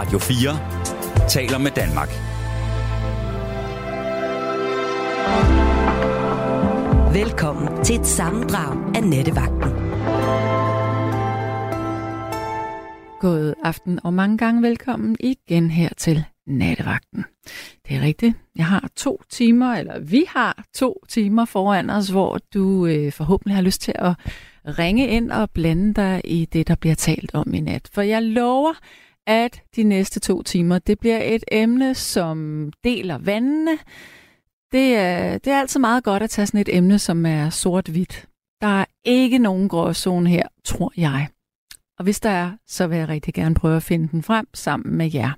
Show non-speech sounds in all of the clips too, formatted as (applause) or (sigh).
Radio 4 taler med Danmark. Velkommen til et sammendrag af Nettevagten. God aften og mange gange velkommen igen her til Nattevagten. Det er rigtigt. Jeg har to timer, eller vi har to timer foran os, hvor du øh, forhåbentlig har lyst til at ringe ind og blande dig i det, der bliver talt om i nat. For jeg lover, at de næste to timer, det bliver et emne, som deler vandene. Det er, det er altid meget godt at tage sådan et emne, som er sort-hvidt. Der er ikke nogen gråzone her, tror jeg. Og hvis der er, så vil jeg rigtig gerne prøve at finde den frem sammen med jer.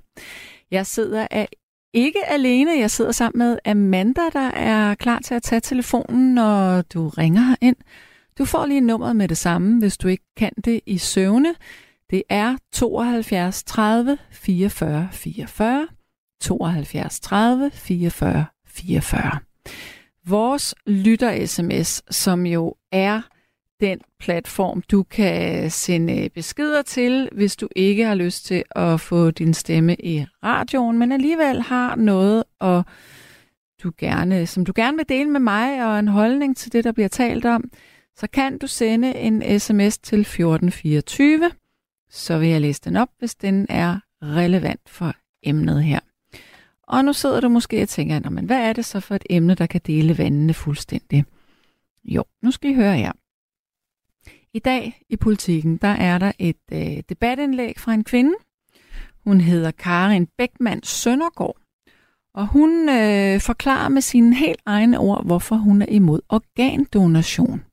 Jeg sidder af ikke alene. Jeg sidder sammen med Amanda, der er klar til at tage telefonen, når du ringer ind. Du får lige nummeret med det samme, hvis du ikke kan det i søvne. Det er 72 30 44 44. 72 30 44 44. Vores lytter-sms, som jo er den platform, du kan sende øh, beskeder til, hvis du ikke har lyst til at få din stemme i radioen, men alligevel har noget, og du gerne, som du gerne vil dele med mig, og en holdning til det, der bliver talt om, så kan du sende en sms til 1424. Så vil jeg læse den op, hvis den er relevant for emnet her. Og nu sidder du måske og tænker, men hvad er det så for et emne, der kan dele vandene fuldstændig? Jo, nu skal I høre her. I dag i politikken, der er der et øh, debatindlæg fra en kvinde. Hun hedder Karin Bækman Søndergaard. Og hun øh, forklarer med sine helt egne ord, hvorfor hun er imod organdonation.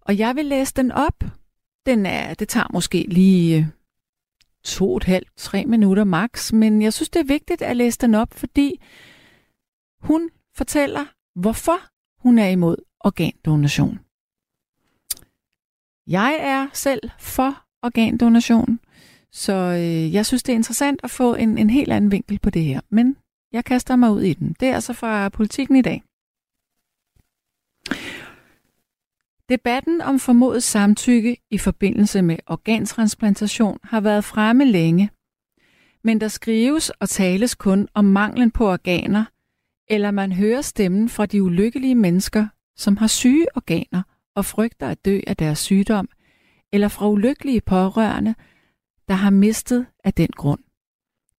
Og jeg vil læse den op. Den er, det tager måske lige øh, to og et halvt, tre minutter max, men jeg synes, det er vigtigt at læse den op, fordi hun fortæller, hvorfor hun er imod organdonation. Jeg er selv for organdonation, så øh, jeg synes, det er interessant at få en, en helt anden vinkel på det her. Men jeg kaster mig ud i den. Det er altså fra politikken i dag. Debatten om formodet samtykke i forbindelse med organtransplantation har været fremme længe, men der skrives og tales kun om manglen på organer, eller man hører stemmen fra de ulykkelige mennesker, som har syge organer og frygter at dø af deres sygdom, eller fra ulykkelige pårørende, der har mistet af den grund.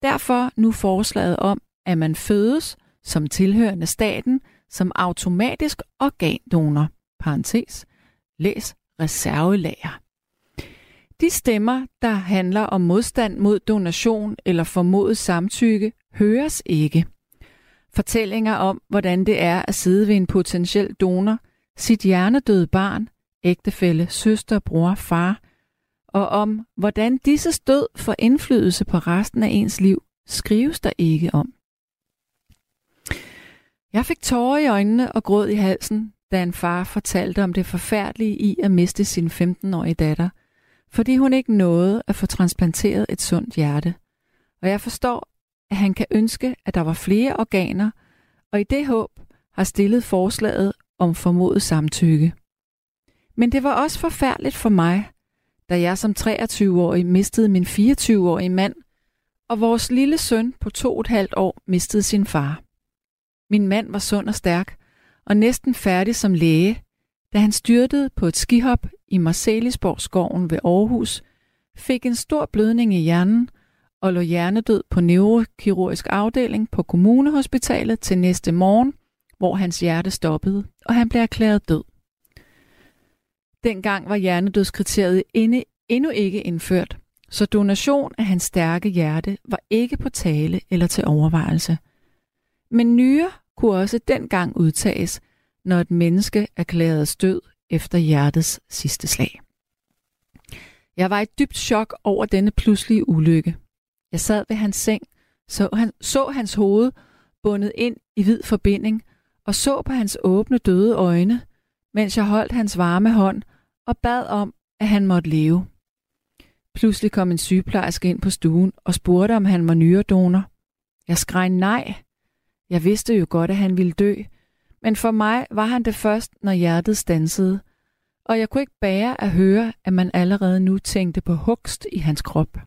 Derfor nu forslaget om, at man fødes som tilhørende staten som automatisk organdonor, parentes, læs reservelager. De stemmer, der handler om modstand mod donation eller formodet samtykke, høres ikke. Fortællinger om, hvordan det er at sidde ved en potentiel donor, sit hjernedøde barn, ægtefælle, søster, bror, far, og om, hvordan disse stød får indflydelse på resten af ens liv, skrives der ikke om. Jeg fik tårer i øjnene og gråd i halsen, da en far fortalte om det forfærdelige i at miste sin 15-årige datter, fordi hun ikke nåede at få transplanteret et sundt hjerte. Og jeg forstår, at han kan ønske, at der var flere organer, og i det håb har stillet forslaget om formodet samtykke. Men det var også forfærdeligt for mig, da jeg som 23-årig mistede min 24-årige mand, og vores lille søn på to og et halvt år mistede sin far. Min mand var sund og stærk, og næsten færdig som læge, da han styrtede på et skihop i Marcelisborg skoven ved Aarhus, fik en stor blødning i hjernen og lå hjernedød på neurokirurgisk afdeling på kommunehospitalet til næste morgen, hvor hans hjerte stoppede, og han blev erklæret død. Dengang var hjernedødskriteriet inde, endnu ikke indført, så donation af hans stærke hjerte var ikke på tale eller til overvejelse. Men nyre kunne også dengang udtages, når et menneske erklærede død efter hjertets sidste slag. Jeg var i dybt chok over denne pludselige ulykke. Jeg sad ved hans seng, så, han, så hans hoved bundet ind i hvid forbinding og så på hans åbne døde øjne, mens jeg holdt hans varme hånd og bad om, at han måtte leve. Pludselig kom en sygeplejerske ind på stuen og spurgte, om han var nyredonor. Jeg skreg nej. Jeg vidste jo godt, at han ville dø, men for mig var han det først, når hjertet stansede, og jeg kunne ikke bære at høre, at man allerede nu tænkte på hugst i hans krop.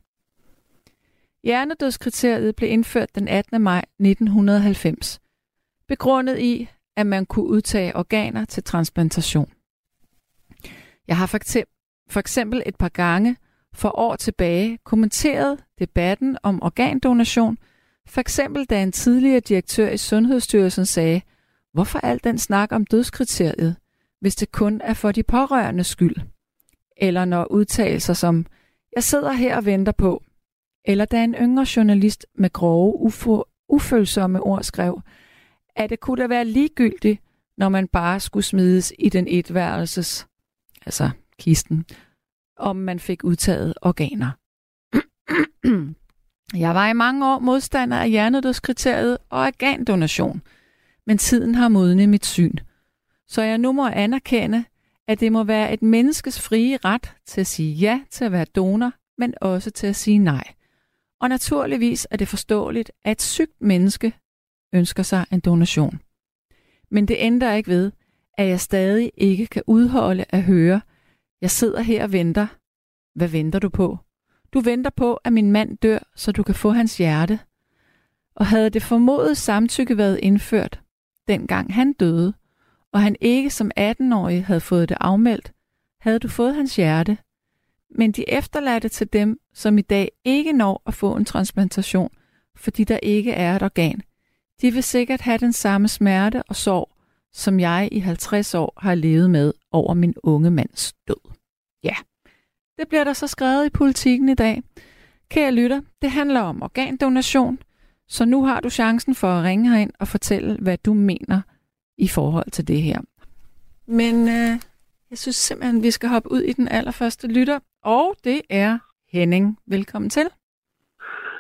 Hjernedødskriteriet blev indført den 18. maj 1990, begrundet i, at man kunne udtage organer til transplantation. Jeg har for eksempel et par gange for år tilbage kommenteret debatten om organdonation, for eksempel da en tidligere direktør i Sundhedsstyrelsen sagde, hvorfor al den snak om dødskriteriet, hvis det kun er for de pårørende skyld? Eller når udtalelser som, jeg sidder her og venter på, eller da en yngre journalist med grove, ufo- ufølsomme ord skrev, at det kunne da være ligegyldigt, når man bare skulle smides i den etværelses, altså kisten, om man fik udtaget organer. Jeg var i mange år modstander af hjernedødskriteriet og organdonation, men tiden har modnet mit syn. Så jeg nu må anerkende, at det må være et menneskes frie ret til at sige ja til at være donor, men også til at sige nej. Og naturligvis er det forståeligt, at et sygt menneske ønsker sig en donation. Men det ændrer ikke ved, at jeg stadig ikke kan udholde at høre, jeg sidder her og venter. Hvad venter du på? Du venter på, at min mand dør, så du kan få hans hjerte. Og havde det formodet samtykke været indført, dengang han døde, og han ikke som 18-årig havde fået det afmeldt, havde du fået hans hjerte. Men de efterladte til dem, som i dag ikke når at få en transplantation, fordi der ikke er et organ, de vil sikkert have den samme smerte og sorg, som jeg i 50 år har levet med over min unge mands død. Det bliver der så skrevet i politikken i dag. Kære lytter, det handler om organdonation, så nu har du chancen for at ringe herind og fortælle, hvad du mener i forhold til det her. Men øh, jeg synes simpelthen, vi skal hoppe ud i den allerførste lytter, og det er Henning. Velkommen til.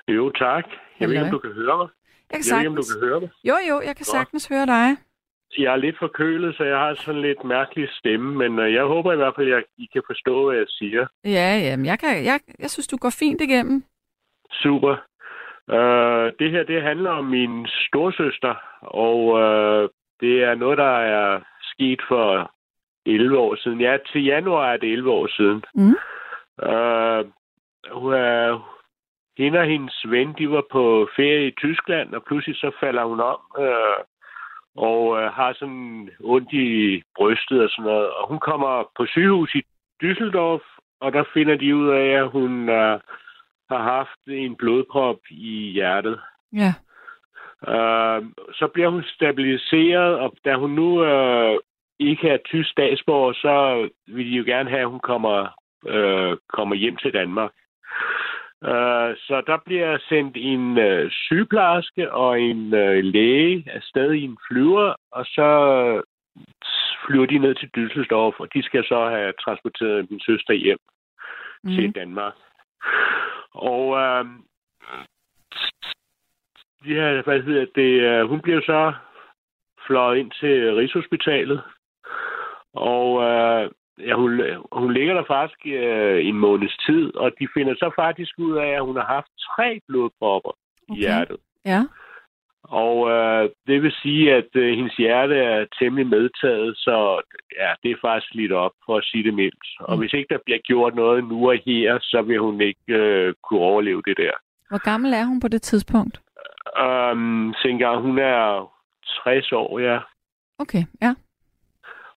Jo, tak. Jeg ved ikke, om du kan høre mig. Jeg, kan jeg ved ikke, om du kan høre mig. Jo, jo, jeg kan sagtens høre dig. Jeg er lidt forkølet, så jeg har sådan lidt mærkelig stemme, men øh, jeg håber i hvert fald, at I kan forstå, hvad jeg siger. Ja, jamen, jeg, kan, jeg, jeg synes, du går fint igennem. Super. Uh, det her, det handler om min storsøster, og uh, det er noget, der er sket for 11 år siden. Ja, til januar er det 11 år siden. Mm. Uh, hun er, hende og hendes ven, de var på ferie i Tyskland, og pludselig så falder hun om, uh, og øh, har sådan ondt i brystet og sådan noget. Og hun kommer på sygehus i Düsseldorf, og der finder de ud af, at hun øh, har haft en blodprop i hjertet. Ja. Øh, så bliver hun stabiliseret, og da hun nu øh, ikke er tysk statsborger, så vil de jo gerne have, at hun kommer, øh, kommer hjem til Danmark. Uh, så der bliver sendt en uh, sygeplejerske og en uh, læge afsted i en flyver, og så flyver de ned til Düsseldorf, og de skal så have transporteret min søster hjem mm. til Danmark. Og uh, ja, hvad hedder det, uh, hun bliver så fløjet ind til Rigshospitalet, og uh, ja, hun, hun ligger der faktisk øh, en måneds tid, og de finder så faktisk ud af, at hun har haft tre blodpropper okay. i hjertet. Ja. Og øh, det vil sige, at øh, hendes hjerte er temmelig medtaget, så ja, det er faktisk lidt op, for at sige det mildt. Mm. Og hvis ikke der bliver gjort noget nu og her, så vil hun ikke øh, kunne overleve det der. Hvor gammel er hun på det tidspunkt? Um, engang, hun er 60 år, ja. Okay, ja.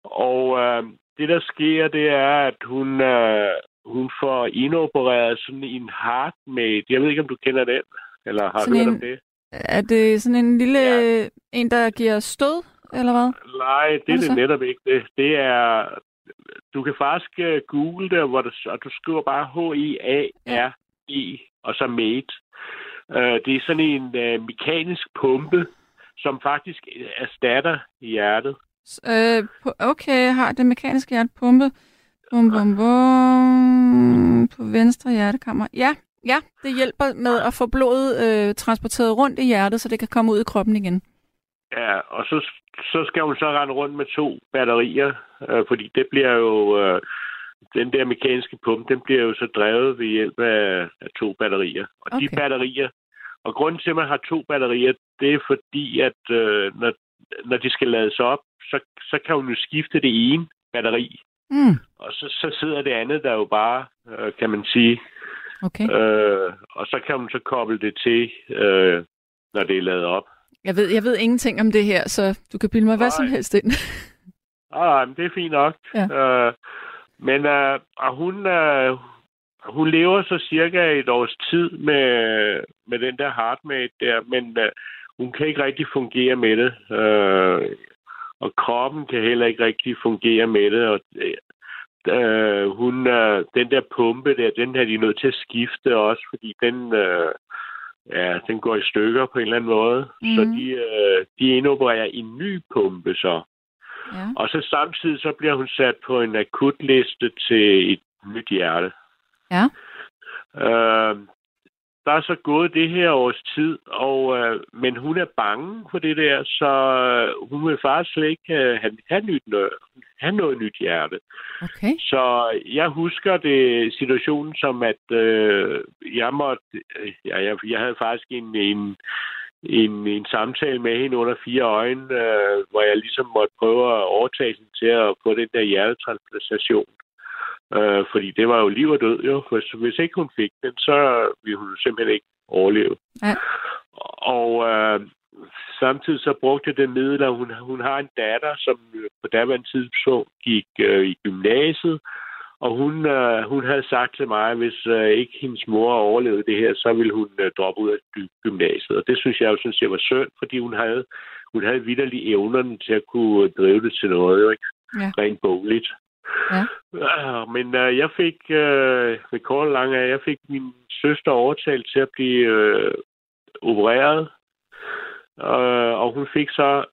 Og øh, det, der sker, det er, at hun, øh, hun får indopereret sådan en heartmate. Jeg ved ikke, om du kender den, eller har sådan hørt en, om det? Er det sådan en lille ja. en, der giver stød, eller hvad? Nej, det er, er det, det netop ikke. Det, det er... Du kan faktisk uh, google det, hvor du, og du skriver bare H-I-A-R-E, ja. og så mate. Uh, det er sådan en uh, mekanisk pumpe, som faktisk erstatter hjertet. Øh, okay, har det mekaniske hjerte pumpe. Bum, bum, bum, på venstre hjertekammer. Ja, ja, det hjælper med at få blodet øh, transporteret rundt i hjertet, så det kan komme ud i kroppen igen. Ja, og så, så skal hun så rende rundt med to batterier, øh, fordi det bliver jo... Øh, den der mekaniske pumpe, den bliver jo så drevet ved hjælp af, af to batterier. Og okay. de batterier, og grunden til, at man har to batterier, det er fordi, at øh, når, når de skal lades op, så, så kan hun jo skifte det ene batteri. Mm. Og så, så sidder det andet der jo bare, øh, kan man sige, Okay. Øh, og så kan man så koble det til, øh, når det er lavet op. Jeg ved, jeg ved ingenting om det her, så du kan bilde mig hvad som Nej. helst ind. (laughs) Ah, men det er fint nok. Ja. Øh, men øh, og hun, øh, hun lever så cirka et års tid med, med den der heartmate der, men øh, hun kan ikke rigtig fungere med det. Øh, og kroppen kan heller ikke rigtig fungere med det. Og, øh, hun, øh, den der pumpe der, den er de nødt til at skifte også, fordi den, øh, ja, den går i stykker på en eller anden måde. Mm. Så Mhm. de, øh, de indopererer en ny pumpe så. Ja. Og så samtidig så bliver hun sat på en akutliste til et nyt hjerte. Ja. Øh, der er så gået det her års tid, og, øh, men hun er bange for det der, så øh, hun vil faktisk slet ikke øh, have, have, nyt, noget, have noget nyt hjerte. Okay. Så jeg husker det situationen som, at øh, jeg måtte, øh, ja, jeg, jeg havde faktisk en, en, en, en samtale med hende under fire øjne, øh, hvor jeg ligesom måtte prøve at overtale hende til at få den der hjertetransplantation. Øh, fordi det var jo liv og død, jo. Hvis, hvis ikke hun fik den, så ville hun simpelthen ikke overleve. Ja. Og øh, samtidig så brugte jeg det middel, at hun, hun har en datter, som øh, på daværende tidspunkt gik øh, i gymnasiet, og hun, øh, hun havde sagt til mig, at hvis øh, ikke hendes mor overlevede det her, så ville hun øh, droppe ud af gy- gymnasiet. Og det synes jeg jo sådan set var synd, fordi hun havde, hun havde vidderlige evnerne til at kunne drive det til noget, ikke? Ja. Rent bogligt. Ja. Men øh, jeg fik, øh, og lang af, jeg fik min søster overtalt til at blive øh, opereret. Øh, og hun fik så,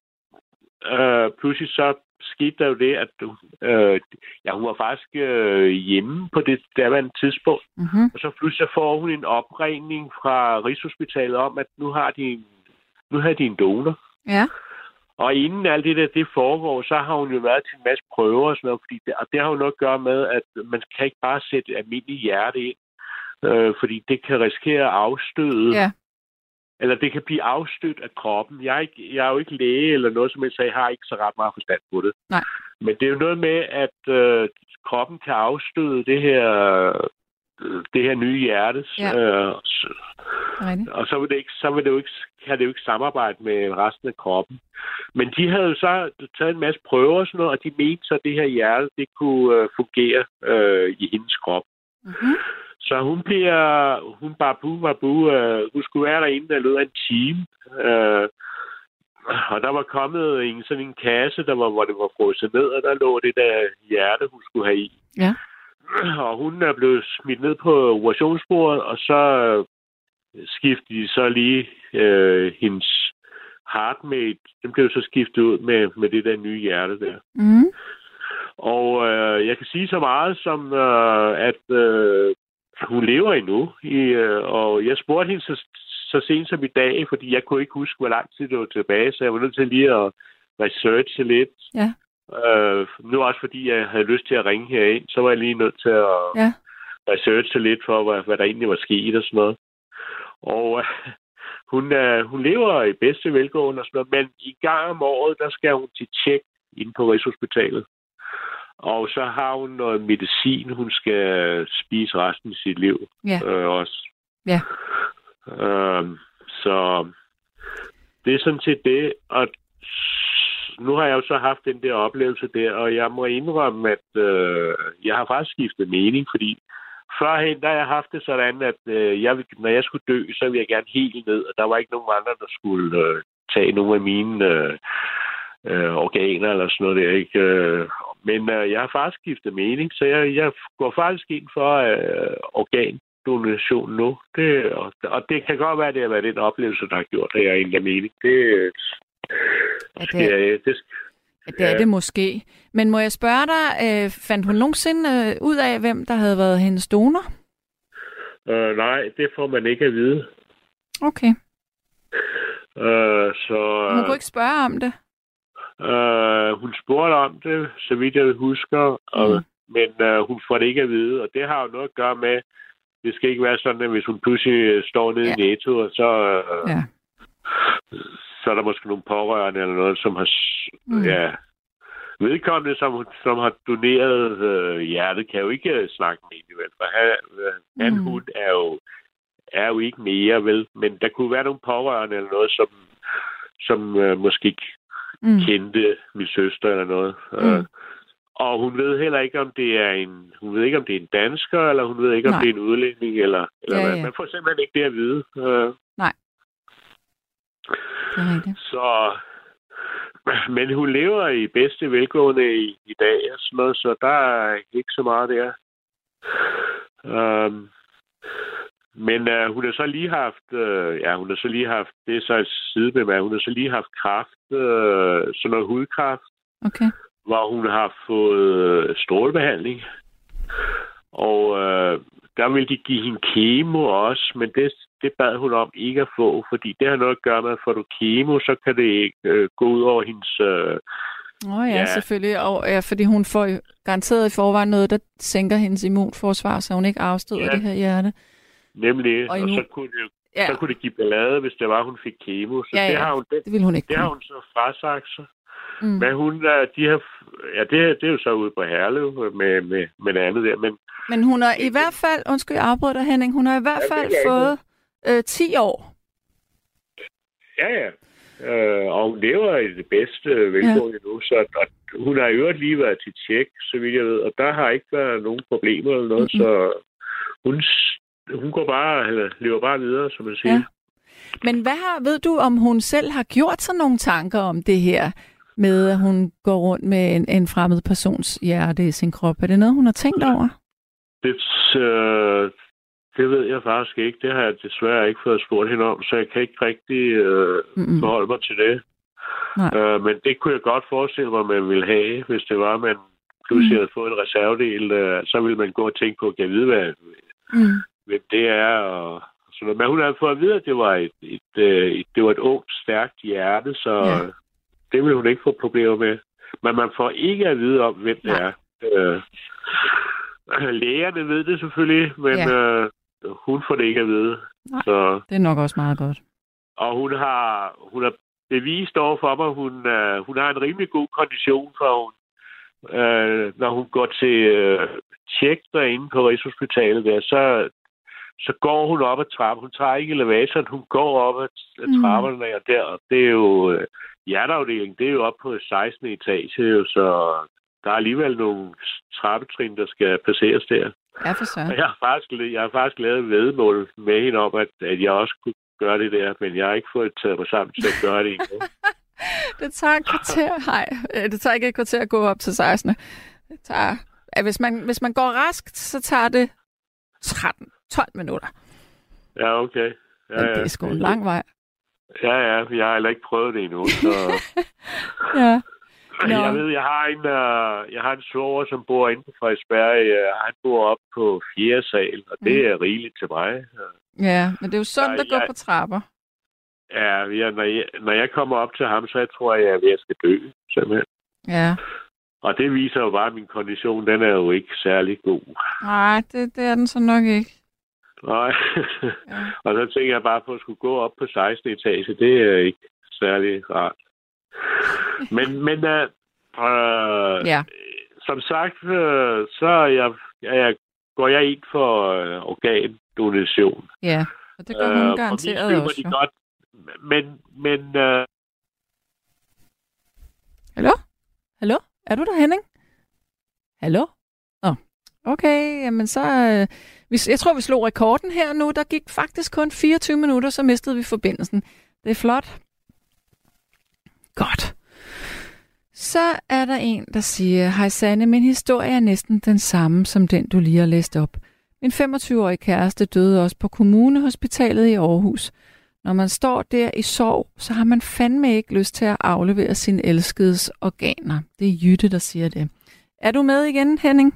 øh, pludselig så skete der jo det, at øh, ja, hun var faktisk øh, hjemme på det daværende tidspunkt. Mm-hmm. Og så pludselig så får hun en opringning fra Rigshospitalet om, at nu har de en, nu har de en donor. Ja. Og inden alt det der, det foregår, så har hun jo været til en masse prøver og sådan noget, fordi det, og det har jo noget at gøre med, at man kan ikke bare sætte almindeligt hjerte ind, øh, fordi det kan risikere at afstøde, Ja. eller det kan blive afstødt af kroppen. Jeg er, ikke, jeg er jo ikke læge eller noget som helst, så jeg har ikke så ret meget forstand på det. Nej. Men det er jo noget med, at øh, kroppen kan afstøde det her, det her nye hjerte, Ja. øh, og så vil det ikke, så vil det jo ikke, kan det jo ikke samarbejde med resten af kroppen. Men de havde jo så taget en masse prøver og sådan noget, og de mente så, at det her hjerte, det kunne øh, fungere øh, i hendes krop. Mm-hmm. Så hun bliver, hun babu, babu, øh, hun skulle være derinde, der lød en time. Øh, og der var kommet en sådan en kasse, der var, hvor det var frosset ned, og der lå det der hjerte, hun skulle have i. Ja. (clears throat) Og hun er blevet smidt ned på operationsbordet, og så øh, skiftede de så lige øh, hendes heartmate. Den blev så skiftet ud med, med det der nye hjerte der. Mm. Og øh, jeg kan sige så meget som, øh, at øh, hun lever endnu. I, øh, og jeg spurgte hende så, så sent som i dag, fordi jeg kunne ikke huske, hvor lang tid det var tilbage, så jeg var nødt til lige at researche lidt. Ja. Øh, nu også fordi jeg havde lyst til at ringe herind, så var jeg lige nødt til at Ja. researche lidt for, hvad, hvad der egentlig var sket og sådan noget. Og øh, hun, øh, hun lever i bedste velgående og sådan noget, men i gang om året, der skal hun til tjek inde på Rigshospitalet. Og så har hun noget medicin, hun skal spise resten af sit liv Ja. øh, også. Ja. Øh, så det er sådan set det. Og nu har jeg jo så haft den der oplevelse der, og jeg må indrømme, at øh, jeg har faktisk skiftet mening, fordi førhen, der har jeg haft det sådan, at øh, jeg, når jeg skulle dø, så ville jeg gerne helt ned, og der var ikke nogen andre, der skulle øh, tage nogle af mine øh, øh, organer eller sådan noget der, ikke? Øh, men øh, jeg har faktisk skiftet mening, så jeg, jeg går faktisk ind for øh, organdonation nu. Det, og, og det kan godt være, at det har været den oplevelse, der har gjort, at jeg egentlig er mening. Det, øh, Ja, det, jeg, det, ja, det er det måske. Men må jeg spørge dig, øh, fandt hun nogensinde øh, ud af, hvem der havde været hendes donor? øh, nej, det får man ikke at vide. Okay. Øh, så, Hun kunne ikke spørge om det? Øh, hun spurgte om det, så vidt jeg husker, og, Mhm. men øh, hun får det ikke at vide, og det har jo noget at gøre med, det skal ikke være sådan, at hvis hun pludselig øh, står nede Ja. i Netto, og så, øh, Ja. Så er der måske nogle pårørende eller noget, som har Mhm. ja, vedkommende, som, som har doneret øh, hjertet, kan jo ikke øh, snakke med hende, vel? For han, øh, han Mm. hun er jo, er jo ikke mere, vel? Men der kunne være nogle pårørende eller noget, som, som øh, måske Mm. kendte min søster eller noget. Mm. Øh, og hun ved heller ikke, om det er en, hun ved ikke, om det er en dansker, eller hun ved ikke, om Nej. det er en udlænding, eller, eller Ja, hvad. ja. Man får simpelthen ikke det at vide. Øh, Det er rigtigt. så, men hun lever i bedste velgående i, i dag, og sådan noget, så der er ikke så meget der. Um, men uh, hun har så lige haft, uh, ja, hun har så lige haft, det er så et sidebemærk, hun har så lige haft kræft, uh, sådan noget hudkræft, Okay. hvor hun har fået øh, strålebehandling. Og øh, der ville de give hende kemo også, men det, det bad hun om ikke at få, fordi det har noget at gøre med, at får du kemo, så kan det ikke øh, gå ud over hendes... Øh, oh, ja, Ja. selvfølgelig. Og, ja, fordi hun får garanteret i forvejen noget, der sænker hendes immunforsvar, så hun ikke afstøder Ja. det her hjerte. nemlig, Og og, så, kunne det, Ja, så kunne det give ballade, hvis det var, hun fik kemo. Så Ja, det, ja. har hun, det, det vil hun ikke det har hun så frasagt sig. Mm. Men hun, de har, ja, det, det er jo så ude på Herlev med, med, med det andet der, men Men hun har i hvert fald, undskyld, jeg afbryder Henning, hun har i hvert Ja, det fald fået øh, 10 år. Ja, ja. Øh, og hun lever i det bedste velgående ja. nu, så og hun har i øvrigt lige været til tjek, så vidt jeg ved, og der har ikke været nogen problemer eller noget, Mhm. mm-hmm. så hun, hun går bare, eller lever bare videre, som man siger. Ja. Men hvad har, ved du, om hun selv har gjort sig nogle tanker om det her med, at hun går rundt med en, en fremmed persons hjerte i sin krop? Er det noget, hun har tænkt over? Det, øh, det ved jeg faktisk ikke. Det har jeg desværre ikke fået spurgt hende om, så jeg kan ikke rigtig øh, Mm-mm. forholde mig til det. Nej. Øh, men det kunne jeg godt forestille mig, man ville have, hvis det var, at man pludselig Mm. havde fået en reservedel. Øh, så ville man gå og tænke på, kan jeg vide, hvad, Mm. hvem det er. Og sådan noget. Men hun havde fået at vide, at det var et, et, øh, et, det var et ungt, stærkt hjerte, så Ja. det ville hun ikke få problemer med. Men man får ikke at vide om, hvem det er. Øh, lægerne ved det selvfølgelig, men ja. øh, hun får det ikke at vide. Nej. Så, Det er nok også meget godt. og hun har, hun har bevist over for mig, hun, øh, hun har en rimelig god kondition, for hun, øh, når hun går til øh, tjek derinde på Rigshospitalet, der, så, så går hun op ad trappen. Hun tager ikke elevatoren, hun går op ad ad Mm. der, der. Og det er jo øh, hjerteafdelingen, det er jo op på 16. etage, jo, så der er alligevel nogle trappetrin, der skal passeres der. Ja, for så. Jeg har faktisk, jeg har faktisk lavet et vedmål med hende om, at, at jeg også kunne gøre det der, men jeg har ikke fået taget mig sammen til at gøre det endnu. (laughs) Det tager et kvarter. Nej, øh, det tager ikke et kvarter at gå op til 16. Det tager, ja, hvis, man, hvis man går raskt, så tager det 13, 12 minutter. Ja, okay. Ja, Men det er sgu en lang vej. Ja, ja, jeg har heller ikke prøvet det endnu. Så... (laughs) Ja. Nå. jeg ved, jeg har en, uh, jeg har en svoger, som bor inde på Frederiksberg. Uh, han bor op på fjerde sal, og det er rigeligt til mig. ja, men det er jo sundt Nej, at gå jeg- på trapper. Ja, ja når, jeg, når jeg kommer op til ham, så jeg tror jeg, jeg at skal dø, simpelthen. Ja. Og det viser jo bare, at min kondition, den er jo ikke særlig god. Nej, det, det er den så nok ikke. Nej. Ja. (laughs) og så tænker jeg bare på at skulle gå op på 16. etage. Det er ikke særlig rart. (laughs) Men, men uh, uh, Ja. som sagt, uh, så er jeg, jeg, går jeg ind for uh, organdonation. Ja, og det gør hun Øh, garanteret må også. de godt, men, men uh, Hallo? Hallo? Er du der, Henning? Hallo? Nå, okay, jamen så... Øh, jeg tror, vi slog rekorden her nu. Der gik faktisk kun 24 minutter, så mistede vi forbindelsen. Det er flot. Godt. Så er der en, der siger, Hej Sanne, min historie er næsten den samme som den, du lige har læst op. Min 25-årige kæreste døde også på kommunehospitalet i Aarhus. Når man står der i sorg, så har man fandme ikke lyst til at aflevere sin elskedes organer. Det er Jytte, der siger det. Er du med igen, Henning?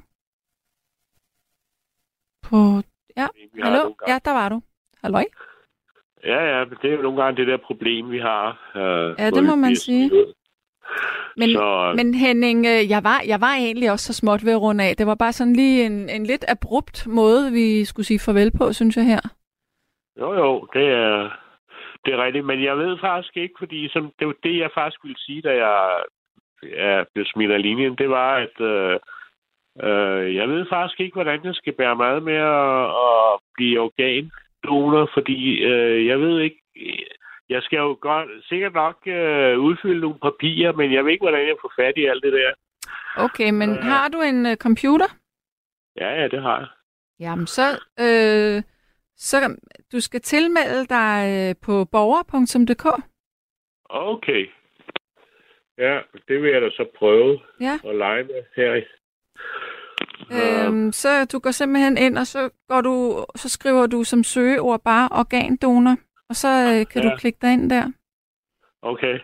På... Ja, hallo? Ja, der var du. Halløj? Ja, ja, det er jo nogle gange det der problem, vi har. Uh, Ja, det må man sige. Men, Så, men Henning, øh, jeg var, jeg var egentlig også så småt ved at runde af. Det var bare sådan lige en, en lidt abrupt måde, vi skulle sige farvel på, synes jeg her. Jo, jo, det er, det er rigtigt, men jeg ved faktisk ikke, fordi som, det var det, jeg faktisk ville sige, da jeg er blevet smidt af linjen, det var, at øh, øh, jeg ved faktisk ikke, hvordan jeg skal bære meget med at, at blive organdonor, fordi øh, jeg ved ikke, jeg skal jo godt, sikkert nok øh, udfylde nogle papirer, men jeg ved ikke, hvordan jeg får fat i alt det der. Okay, men Øh. har du en uh, computer? Ja, ja, det har jeg. Jamen, så, øh, så du skal tilmelde dig øh, på borger.dk. Okay. Ja, det vil jeg da så prøve Ja. at lege med her. I- Øhm, så du går simpelthen ind, og så, går du, så skriver du som søgeord bare organdonor, og så øh, kan ja. Du klikke dig ind der. Okay.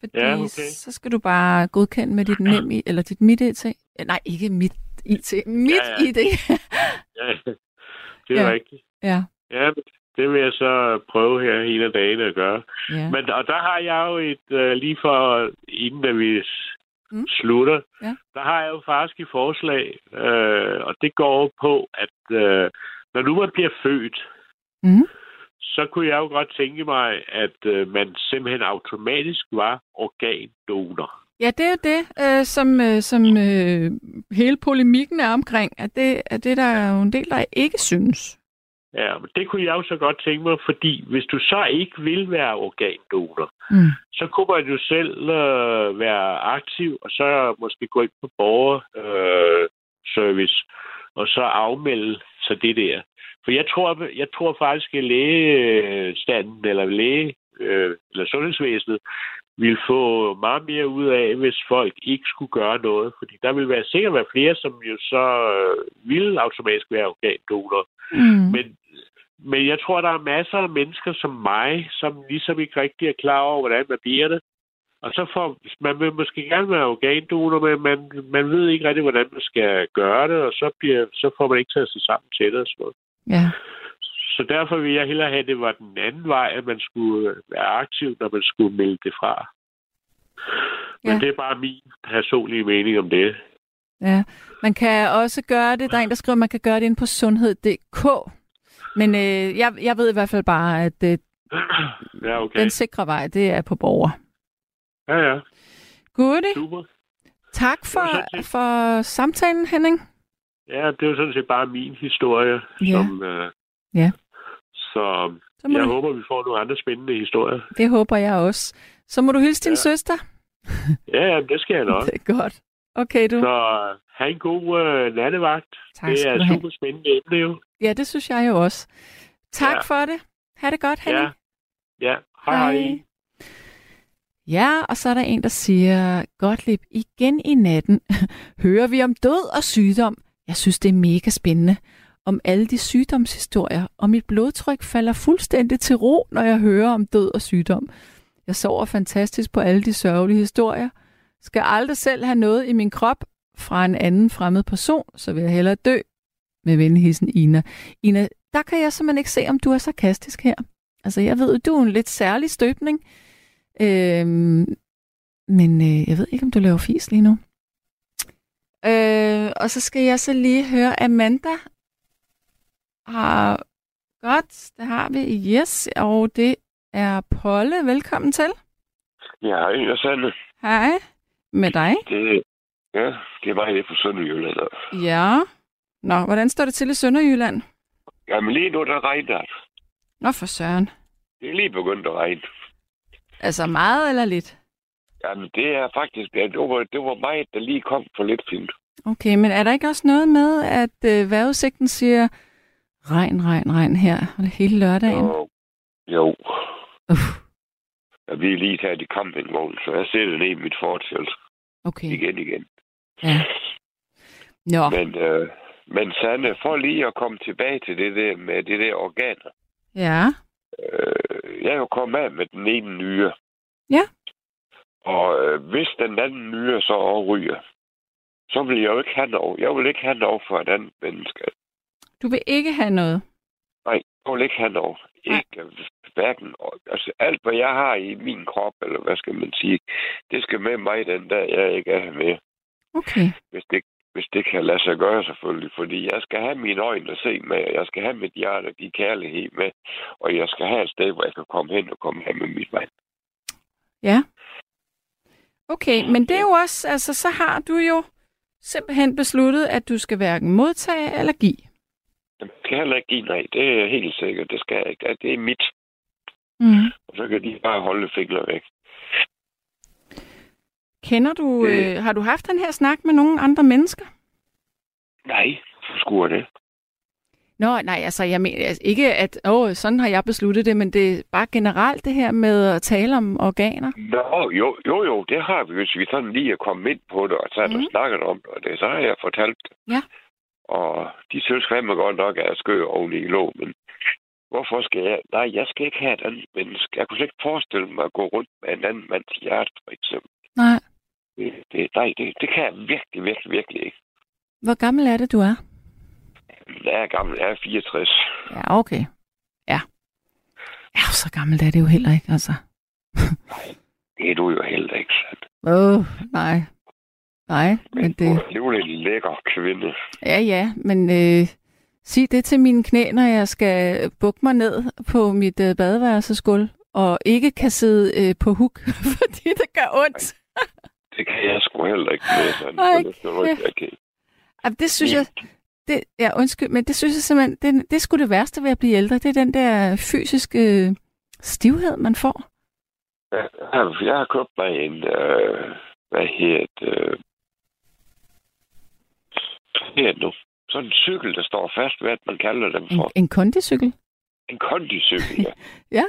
Fordi Ja, okay. så skal du bare godkende med dit nem eller dit mit IT. Eh, Nej, ikke mit IT, mit Ja, ja. ID. (laughs) Ja, det er Ja. rigtigt. ja, Ja, det vil jeg så prøve her en af dagene at gøre. ja. Men og der har jeg jo et, øh, lige for, inden da vi Mm. slutter, Ja. der har jeg jo faktisk et forslag, øh, og det går på, at øh, når nu man bliver født, Mhm. så kunne jeg jo godt tænke mig, at øh, man simpelthen automatisk var organdonor. Ja, det er jo det, øh, som, øh, som øh, hele polemikken er omkring, at det, at det der er jo en del, der ikke synes. Ja, men det kunne jeg jo så godt tænke mig, fordi hvis du så ikke vil være organdonor, Mm. så kunne man jo selv øh, være aktiv, og så måske gå ind på borgerservice, øh, service, og så afmelde sig det der. For jeg tror, jeg tror faktisk, at lægestanden eller læge øh, eller sundhedsvæsenet vil få meget mere ud af, hvis folk ikke skulle gøre noget. Fordi der vil være, sikkert være flere, som jo så øh, ville automatisk være organdonor. Mm. Men, men jeg tror, der er masser af mennesker som mig, som ligesom ikke rigtig er klar over, hvordan man bliver det. Og så får, man vil måske gerne være organdonor, men man, man ved ikke rigtig, hvordan man skal gøre det, og så, bliver, så får man ikke taget sig sammen til det og sådan noget. Ja. Så derfor vil jeg hellere have, at det var den anden vej, at man skulle være aktiv, når man skulle melde det fra. Men Ja. det er bare min personlige mening om det. Ja, man kan også gøre det, der er en, der skriver, at man kan gøre det inde på sundhed.dk. Men øh, jeg, jeg ved i hvert fald bare, at øh, (clears throat) Ja, okay. den sikre vej, det er på borger. Ja, ja. Goodie. Super. Tak var for, for samtalen, Henning. Ja, det er jo sådan set bare min historie. Ja. Som, øh, Ja. Så Så jeg du, håber, vi får nogle andre spændende historier. det håber jeg også. Så må du hilse din Ja. søster. Ja, ja, det skal jeg nok. (laughs) Det er godt. Okay, du. Så have en god øh, nattevagt. Tak det er du have. super spændende emne jo. Ja, det synes jeg jo også. Tak Ja. for det. Ha' det godt, Henning. Ja. Ja, hej hej. Ja, og så er der en, der siger, Gottlieb, igen i natten (laughs) hører vi om død og sygdom. Jeg synes, det er mega spændende. Om alle de sygdomshistorier, og mit blodtryk falder fuldstændig til ro, når jeg hører om død og sygdom. Jeg sover fantastisk på alle de sørgelige historier. Skal aldrig selv have noget i min krop fra en anden fremmed person, så vil jeg hellere dø. Med venligheden Ina. Ina, der kan jeg simpelthen ikke se, om du er sarkastisk her. Altså, jeg ved, du er en lidt særlig støbning. Øhm, men øh, jeg ved ikke, om du laver fis lige nu. Øh, og så skal jeg så lige høre, Amanda har... Godt, det har vi. Yes, og det er Polle. Velkommen til. Ja, hej, Sande. Hej. Med dig. Det, ja, det er mig her fra Sønderjylland. Ja. Nå, hvordan står det til i Sønderjylland? Jamen lige nu, der regner det. Nå, for søren. Det er lige begyndt at regne. Altså meget eller lidt? Jamen det er faktisk, ja, det var, det var mig, der lige kom for lidt fint. Okay, men er der ikke også noget med, at øh, vejrudsigten siger regn, regn, regn her hele lørdagen? Og, jo, Uff, ja, vi er lige taget i campingvogn, så jeg sidder nede i mit fortelt okay, igen igen. Ja. Nå, Men, øh, men Sande, for lige at komme tilbage til det der med det der organer. ja. Øh, jeg er jo kommet af med den ene nyre. Ja. Og øh, hvis den anden nyre så overryger, så vil jeg jo ikke have noget. Jeg vil ikke have noget for et andet menneske. Du vil ikke have noget? Nej, jeg vil ikke have noget. Ikke hverken. Altså alt, hvad jeg har i min krop, eller hvad skal man sige, det skal med mig den dag, jeg ikke er her med. Okay, Hvis det, hvis det kan lade sig gøre selvfølgelig. Fordi jeg skal have mine øjne at se med, og jeg skal have mit hjerte at give kærlighed med, og jeg skal have et sted, hvor jeg kan komme hen og komme hen med mit vand. ja. Okay, men det er jo også, altså så har du jo simpelthen besluttet, at du skal hverken modtage eller give. Jeg skal heller ikke give nej. Det er helt sikkert. Det skal jeg ikke. Det er mit. Mm. Og så kan de bare holde fingre væk. Kender du, Øh. øh, har du haft den her snak med nogle andre mennesker? Nej, jeg det? Nå, nej, altså jeg mener altså, ikke, at åh, sådan har jeg besluttet det, men det er bare generelt det her med at tale om organer. Nå, jo, jo, jo, det har vi, hvis vi sådan lige er kommet ind på det, og så har mm. snakket om det, og det, så har jeg fortalt det. Ja. Og de synes fandme godt nok, at jeg skør oven i lå, men hvorfor skal jeg? Nej, jeg skal ikke have et andet menneske. Jeg kunne slet ikke forestille mig at gå rundt med en anden mands hjerte, for eksempel. Nej. Det, nej, det, det kan jeg virkelig, virkelig, virkelig ikke. Hvor gammel er det, du er? Jeg er gammel, jeg er 64. Ja, okay. Ja. Ja, så gammelt er det jo heller ikke, altså. Det er du jo heller ikke, sandt. Åh, oh, nej. Nej, men Men det... du er en lækker kvinde. Ja, ja, men øh, sig det til mine knæ, når jeg skal bukke mig ned på mit øh, badeværelsesgulv, og ikke kan sidde øh, på huk, (laughs) fordi det gør ondt. Det kan jeg sgu heller ikke med, sådan. Ej, Så det skal du ikke okay. Jamen, det synes jeg... Det, ja, undskyld, men det synes jeg simpelthen, det, det sgu det værste ved at blive ældre. Det er den der fysiske øh, stivhed, man får. Jeg har, jeg har købt mig en, øh, hvad hedder det, øh, det nu? Sådan en cykel, der står fast, hvad man kalder dem En, for. en kondicykel. En kondicykel, ja. (laughs) Ja.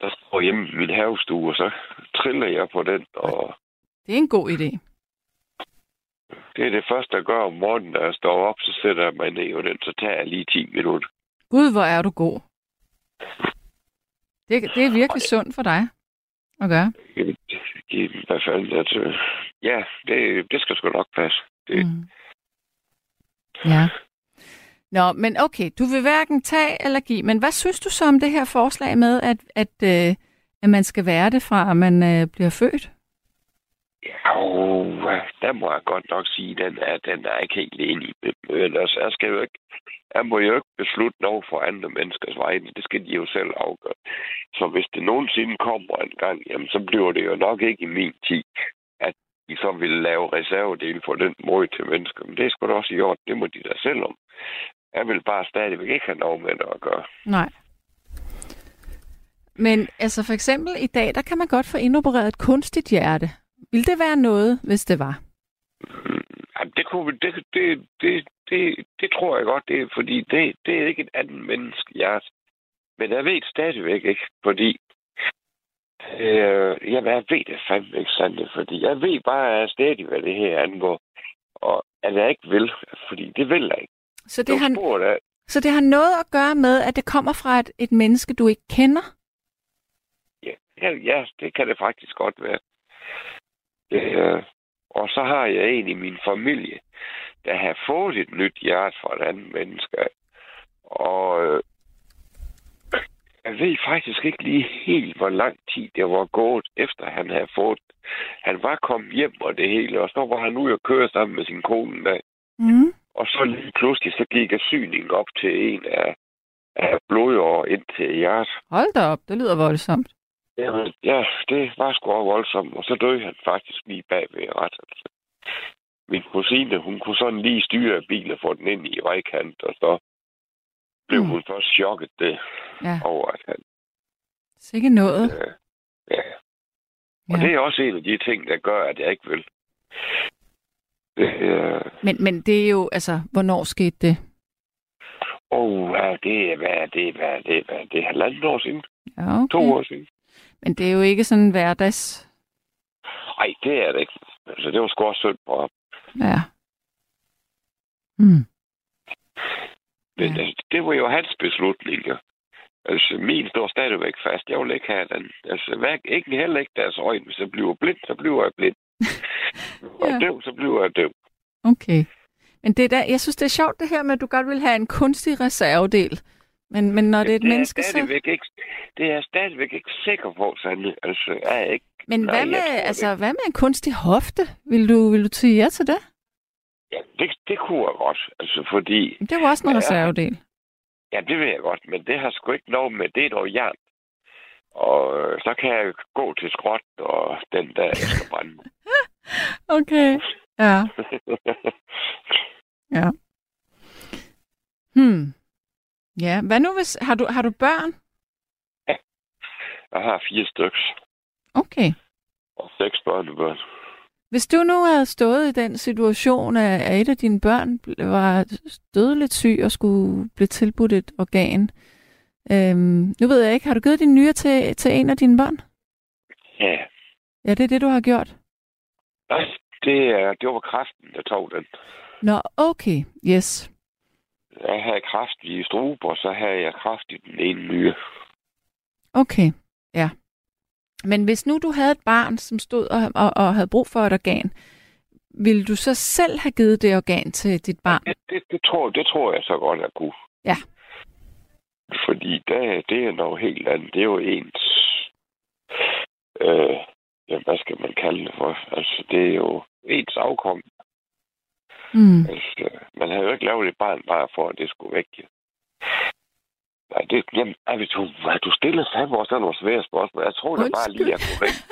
Der står hjemme i min havestue, og så triller jeg på den, og Det er en god idé. det er det første, jeg gør om morgenen, når jeg står op, så sætter jeg mig ned i den, så tager jeg lige 10 minutter. Gud, hvor er du god. Det, det er virkelig sundt for dig at gøre. I hvert fald, at, øh, ja, det, det skal sgu nok passe. Det, Mm. Ja. Nå, men okay, du vil hverken tage eller give. Men hvad synes du så om det her forslag med, at, at, øh, at man skal være det fra, at man øh, bliver født? Oh, der må jeg godt nok sige, den er, den er ikke helt enig med. Men altså, jeg, skal jo ikke, jeg må jo ikke beslutte noget for andre menneskers vegne. Det skal de jo selv afgøre. Så hvis det nogensinde kommer en gang, jamen, så bliver det jo nok ikke i min tid, at de så vil lave reservedel for den måde til mennesker. Men det er sgu da også i orden. Det må de da selv om. Jeg vil bare stadigvæk ikke have noget med det at gøre. Nej. Men altså for eksempel i dag, der kan man godt få indopereret et kunstigt hjerte. Vil det være noget, hvis det var? Mm, Jamen, det, kunne, det, det, det, det, det tror jeg godt, det er, fordi det, det er ikke et andet menneske hjerte. Men jeg ved stadigvæk ikke, fordi øh, jamen, jeg ved det fandme ikke sandt, fordi jeg ved bare, at jeg er stadig, hvad det her angår. Og at jeg ikke vil, fordi det vil jeg ikke. Så Det har... spurgt så det har noget at gøre med, at det kommer fra et, et menneske, du ikke kender? ja, ja, det kan det faktisk godt være. Øh, og så har jeg en i min familie, der har fået et nyt hjerte fra et andet menneske. Og øh, jeg ved faktisk ikke lige helt, hvor lang tid det var gået, efter han havde fået Han var kommet hjem og det hele, og så var han ude og køre sammen med sin kone dag. Mm. Og så lige pludselig, så gik syningen op til en af, af blodårer ind til hjertet. Hold da op, det lyder voldsomt. Jamen, ja, det var sgu voldsomt, og så døde han faktisk lige bag ved ret. Altså. Min kusine, hun kunne sådan lige styre bilen og få den ind i vejkant, og så blev Mm. hun først chokket det Ja, over, at han... sikke noget. Øh, ja. Og Ja. det er også en af de ting, der gør, at jeg ikke vil. Det, øh, Men, men det er jo, altså, hvornår skete det? oh, ja, det er, hvad er det, hvad er det, hvad er det, halvandet år siden? Ja, okay. To år siden? Men det er jo ikke sådan hverdags... Nej, det er det ikke. Altså, det var sgu også synd på ham. Ja. Mm. Men Ja. altså, det var jo hans beslutning, jo. Altså, min står stadigvæk fast. Jeg vil ikke have den. Altså, hvad, ikke heller ikke deres øjne. Hvis jeg bliver blind, så bliver jeg blind. (laughs) Og Ja. døv, så bliver jeg døv. Okay. Men det der, jeg synes, det er sjovt det her med, at du godt vil have en kunstig reservedel. Men, men når det er et det menneske, er så... stadigvæk ikke, det er jeg stadigvæk ikke sikker på, Sande. Altså, er jeg ikke. Men Nej, hvad med, tror det altså, hvad med en kunstig hofte? Vil du, vil du sige ja til det? Ja, det, det kunne jeg godt. Altså, fordi... Det er jo også en reservedel. Ja, det ved jeg godt, men det har sgu ikke noget med det, er noget jern. Og øh, så kan jeg gå til skråt, og den der (laughs) skal brænde. Okay. Ja. (laughs) Ja. Hmm. Ja, hvad nu hvis... Har du, har du børn? jeg har fire stykker Okay. og seks børnebørn. Hvis du nu havde stået i den situation, at et af dine børn var dødeligt syg og skulle blive tilbudt et organ, øhm, nu ved jeg ikke, har du givet din nyre til, til en af dine børn? Ja, Ja, det er det, du har gjort. nej, det, er, det var kræften, der tog den. Nå, okay. Yes. Jeg havde kræft i struber, så havde jeg kræft i den ene nyre. Okay, ja. Men hvis nu du havde et barn, som stod og, og, og havde brug for et organ, ville du så selv have givet det organ til dit barn? Det, det, det, tror, det tror jeg så godt, jeg kunne. Ja. Fordi det, det er noget helt andet. Det er jo ens... Øh, ja, hvad skal man kalde det for? Altså, det er jo ens afkom. Mm. Altså, man havde jo ikke lavet et barn bare for, at det skulle væk. ja. Nej, det, jamen, ej, du, hvad, du stiller fandme også nogle svære spørgsmål. Jeg tror da bare lige, jeg kunne ringe,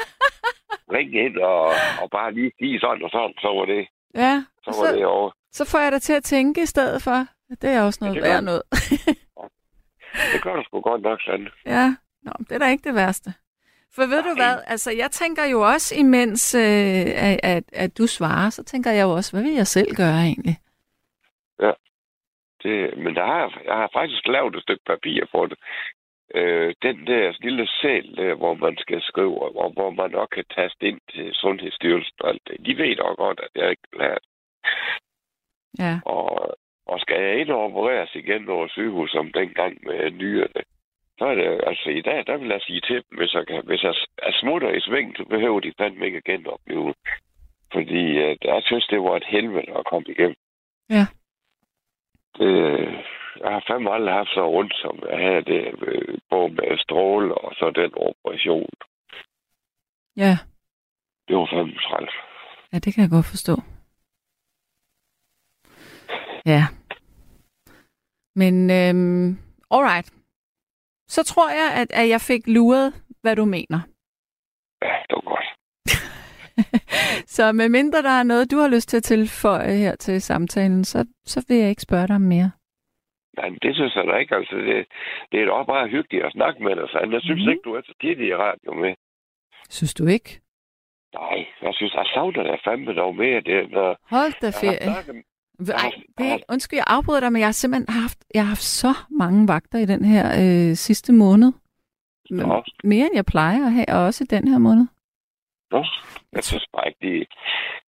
ringe ind og, og bare lige sige sådan og sådan, så var det, Ja, så var det så, over. så får jeg dig til at tænke i stedet for. Det er også noget det gør værd det. noget. Det gør du sgu godt nok, Sande. ja, Nå, det er da ikke det værste. For ved du Nej. hvad, altså jeg tænker jo også, imens øh, at, at, at du svarer, så tænker jeg jo også, hvad vil jeg selv gøre egentlig? Det, men der har, jeg har faktisk lavet et stykke papir for det. Øh, den der lille sæl, der, hvor man skal skrive, hvor, hvor man nok kan taste ind til Sundhedsstyrelsen og alt det. De ved nok godt, at jeg ikke det. Ja, Og, og skal jeg ind og opereres igen over sygehus som dengang med nyerne, så er det altså i dag, der vil jeg sige til dem, hvis jeg, kan, hvis jeg er smutter i sving, så behøver de fandme ikke at genopleve. Fordi øh, jeg synes, det var et helvede at komme igennem. Ja. Det, jeg har fandme aldrig haft så rundt, som jeg havde det, øh, både med stråle og så den operation. ja, Det var fandme træls. ja, det kan jeg godt forstå. Ja. Men, øhm, alright. Så tror jeg, at, at jeg fik luret, hvad du mener. Ja, det var godt. (laughs) Så med mindre der er noget, du har lyst til at tilføje her til samtalen, så, så vil jeg ikke spørge dig mere. Nej, det synes jeg da ikke. Altså, det, det er da også bare hyggeligt at snakke med dig, Sand. Jeg synes mm. ikke, du er så tit i radio med. Synes du ikke? Nej, jeg synes, jeg savner dig fandme dog mere. Det, når Hold da jeg har ferie. snakket, Ej, det, undskyld, jeg afbryder dig, men jeg har simpelthen haft, jeg har haft så mange vagter i den her øh, sidste måned. Nå. mere end jeg plejer at have, og også i den her måned. Nå, jeg synes bare ikke, det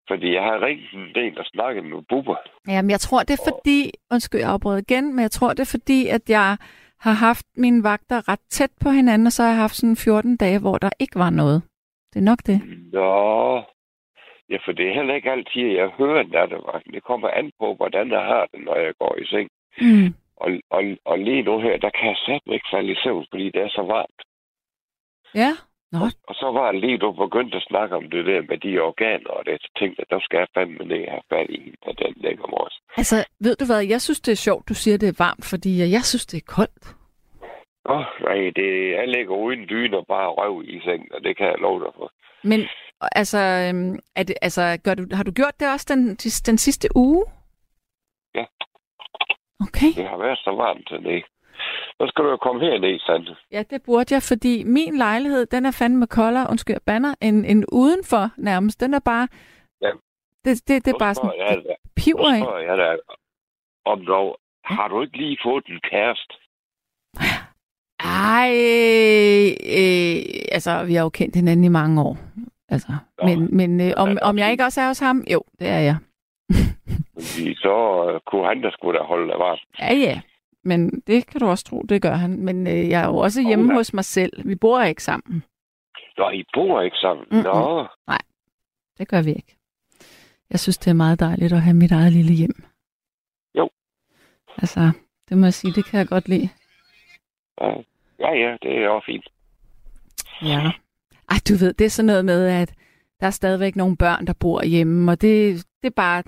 Fordi jeg har ringet en del og snakket med Bubber. Jamen, jeg tror, det er fordi, undskyld, jeg afbryder igen, men jeg tror, det er fordi, at jeg har haft mine vagter ret tæt på hinanden, og så har jeg haft sådan 14 dage, hvor der ikke var noget. Det er nok det. Nå, ja, for det er heller ikke altid, at jeg hører nattevagten. Det kommer an på, hvordan jeg har det, når jeg går i seng. Mm. Og, og, og lige nu her, der kan jeg satme ikke falde i søvn, fordi det er så varmt. Ja, Nå, Og, og så var lige, du begyndte at snakke om det der med de organer, og det, tænkte jeg, der skal jeg fandme ned og have fat i og den ligger vores. altså, ved du hvad, jeg synes, det er sjovt, du siger, det er varmt, fordi jeg synes, det er koldt. Åh, oh, nej, det, jeg ligger uden dyne og bare røv i sengen, og det kan jeg love dig for. Men altså, øhm, er det, altså gør du, har du gjort det også den, den sidste uge? Ja. Okay. Det har været så varmt dernede. Så skal du jo komme herned, Sande. Ja, det burde jeg, fordi min lejlighed, den er fandme koldere, undskyld, banner, end, end udenfor nærmest. Den er bare... Ja. Det, det, det er bare sådan, jeg dig- piver spørger jeg dig om dog, har du ikke lige fået en kæreste? Ej, øh, altså, vi har jo kendt hinanden i mange år. Altså, Nå. men, men øh, om, Ja, om jeg ikke også er hos ham? Jo, det er jeg. Så øh, kunne han da skulle da holde dig. Ja, ja. Men det kan du også tro, det gør han. Men øh, jeg er jo også hjemme da. hos mig selv. Vi bor ikke sammen. Nå, I bor ikke sammen. Mm-mm. Nå, Det gør vi ikke. Jeg synes, det er meget dejligt at have mit eget lille hjem. Jo. Altså, det må jeg sige, det kan jeg godt lide. ja, ja, ja, det er også fint. Ja. Ej, du ved, det er sådan noget med, at der er stadigvæk nogle børn, der bor hjemme, og det, det er bare,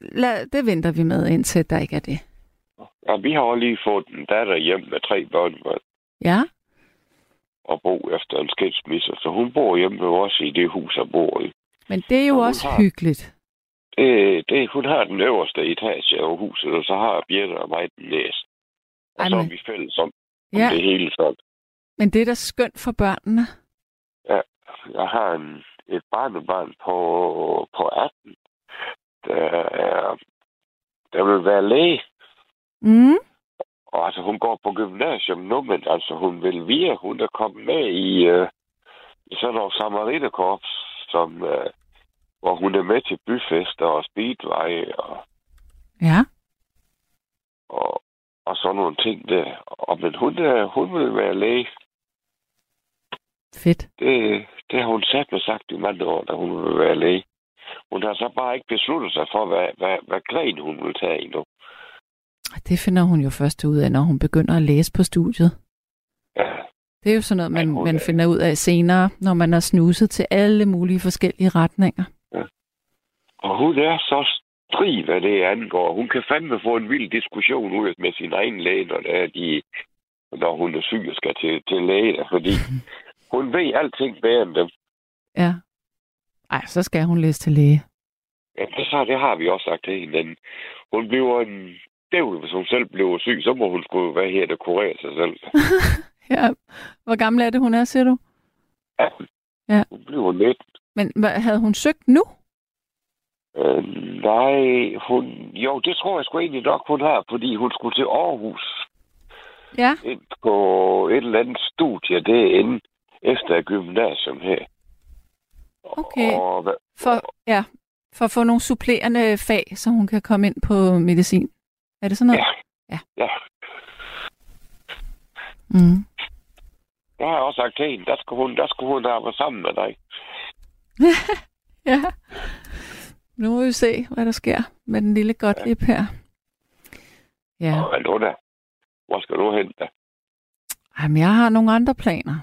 lad, det venter vi med, indtil der ikke er det. Ja, vi har også lige fået en datter hjem med tre børn. Ja? at bo efter en skilsmisse. Så hun bor hjemme med os i det hus, jeg bor i. Men det er jo Og også har- hyggeligt. Det, det, hun har den øverste etage af huset, og så har Birte og mig den næste. Og Ej, så er vi fælles om Ja, det hele sådan. men det er da skønt for børnene. Jeg har en, et barnebarn på, på 18, der, er, der vil være læge. Mm. Og altså, hun går på gymnasium nu, men altså, hun vil via, hun er kommet med i, øh, i sådan noget samariterkorps, som, øh, hvor hun er med til byfester og speedway og, Ja. og, og sådan nogle ting der. Og, men hun, er, hun vil være læge. Fedt. Det, det har hun sat med sagt i mange år, da hun vil være læge. Hun har så bare ikke besluttet sig for, hvad, hvad, hvad gren hun vil tage endnu. Det finder hun jo først ud af, når hun begynder at læse på studiet. Ja, Det er jo sådan noget, man, Ja, man er- finder ud af senere, når man har snuset til alle mulige forskellige retninger. og hun er så strig, hvad det angår. Hun kan fandme få en vild diskussion ud med sin egen læge, når, det er de, når hun er syg og skal til, til læge, der, fordi (laughs) hun ved alting bedre end dem. Ja. Ej, så skal hun læse til læge. Ja, det, så, det har vi også sagt til hende. Hun bliver en dævl, hvis hun selv bliver syg, så må hun sgu, hvad her, det kurere sig selv. (laughs) Ja. Hvor gammel er det, hun er, siger du? Ja. Ja. Hun bliver lidt Men hvad, havde hun søgt nu? Øh, nej, hun... Jo, det tror jeg sgu egentlig nok, hun har, fordi hun skulle til Aarhus Ja. ind på et eller andet studie derinde efter gymnasium her. Okay. Og, hvad- For, ja, for at få nogle supplerende fag, så hun kan komme ind på medicin. Er det sådan noget? ja, Ja. ja, Mm. det har jeg også sagt til hende. Der skulle hun, der skulle hun arbejde sammen med dig. (laughs) Ja. Nu må vi se, hvad der sker med den lille Gottlieb her. Ja. Og nu da? Hvor skal du hen da? Jamen, jeg har nogle andre planer.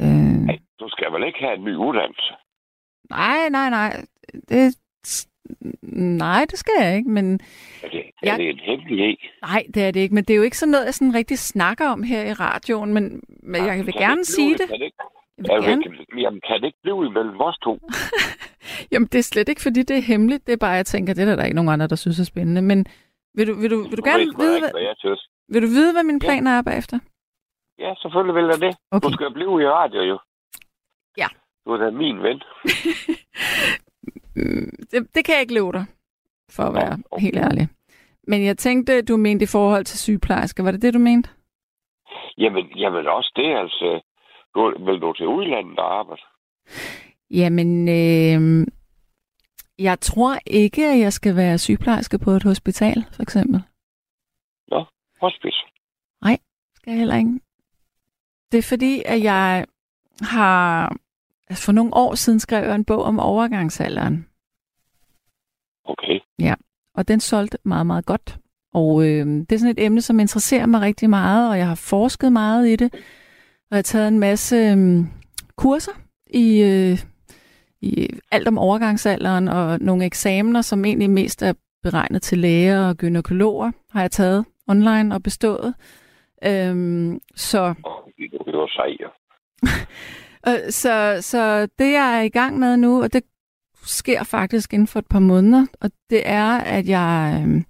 Øh, Nej, du skal vel ikke have en ny uddannelse? nej, nej, nej. Det, nej, det skal jeg ikke, men Er det, Ja. er det en hemmelighed? nej, det er det ikke. Men det er jo ikke sådan noget, jeg sådan rigtig snakker om her i radioen, men, men jeg vil gerne sige det. Kan det, ikke, Jeg vil gerne. jamen, jamen, kan det ikke blive imellem os to? (laughs) Jamen, det er slet ikke, fordi det er hemmeligt. Det er bare, jeg tænker, det er der, der er ikke nogen andre, der synes er spændende. Men vil du, vil du, vil du gerne da vide, ikke, hvad, hvad jeg synes. vil du vide, hvad mine Ja. planer er bagefter? Ja, selvfølgelig vil jeg det. Okay. Du skal blive i radio, jo. Ja. Du er da min ven. (laughs) Det, det kan jeg ikke love dig, for at være okay. helt ærlig. Men jeg tænkte, du mente i forhold til sygeplejersker. Var det det, du mente? Jamen, jamen også det, altså. Du, vil du til udlandet og arbejde? Jamen, øh, jeg tror ikke, at jeg skal være sygeplejerske på et hospital, for eksempel. Hospice? Skal jeg heller ikke. Det er fordi, at jeg har... Altså for nogle år siden skrev jeg en bog om overgangsalderen, Okay. og den solgte meget, meget godt. Og øh, det er sådan et emne, som interesserer mig rigtig meget, og jeg har forsket meget i det. Og jeg har taget en masse øh, kurser i, øh, i alt om overgangsalderen, og nogle eksamener, som egentlig mest er beregnet til læger og gynækologer, har jeg taget online og bestået. Øhm, så, Og du er jo sej, jo. øh, så, så det, jeg er i gang med nu, og det sker faktisk inden for et par måneder, og det er, at jeg øh,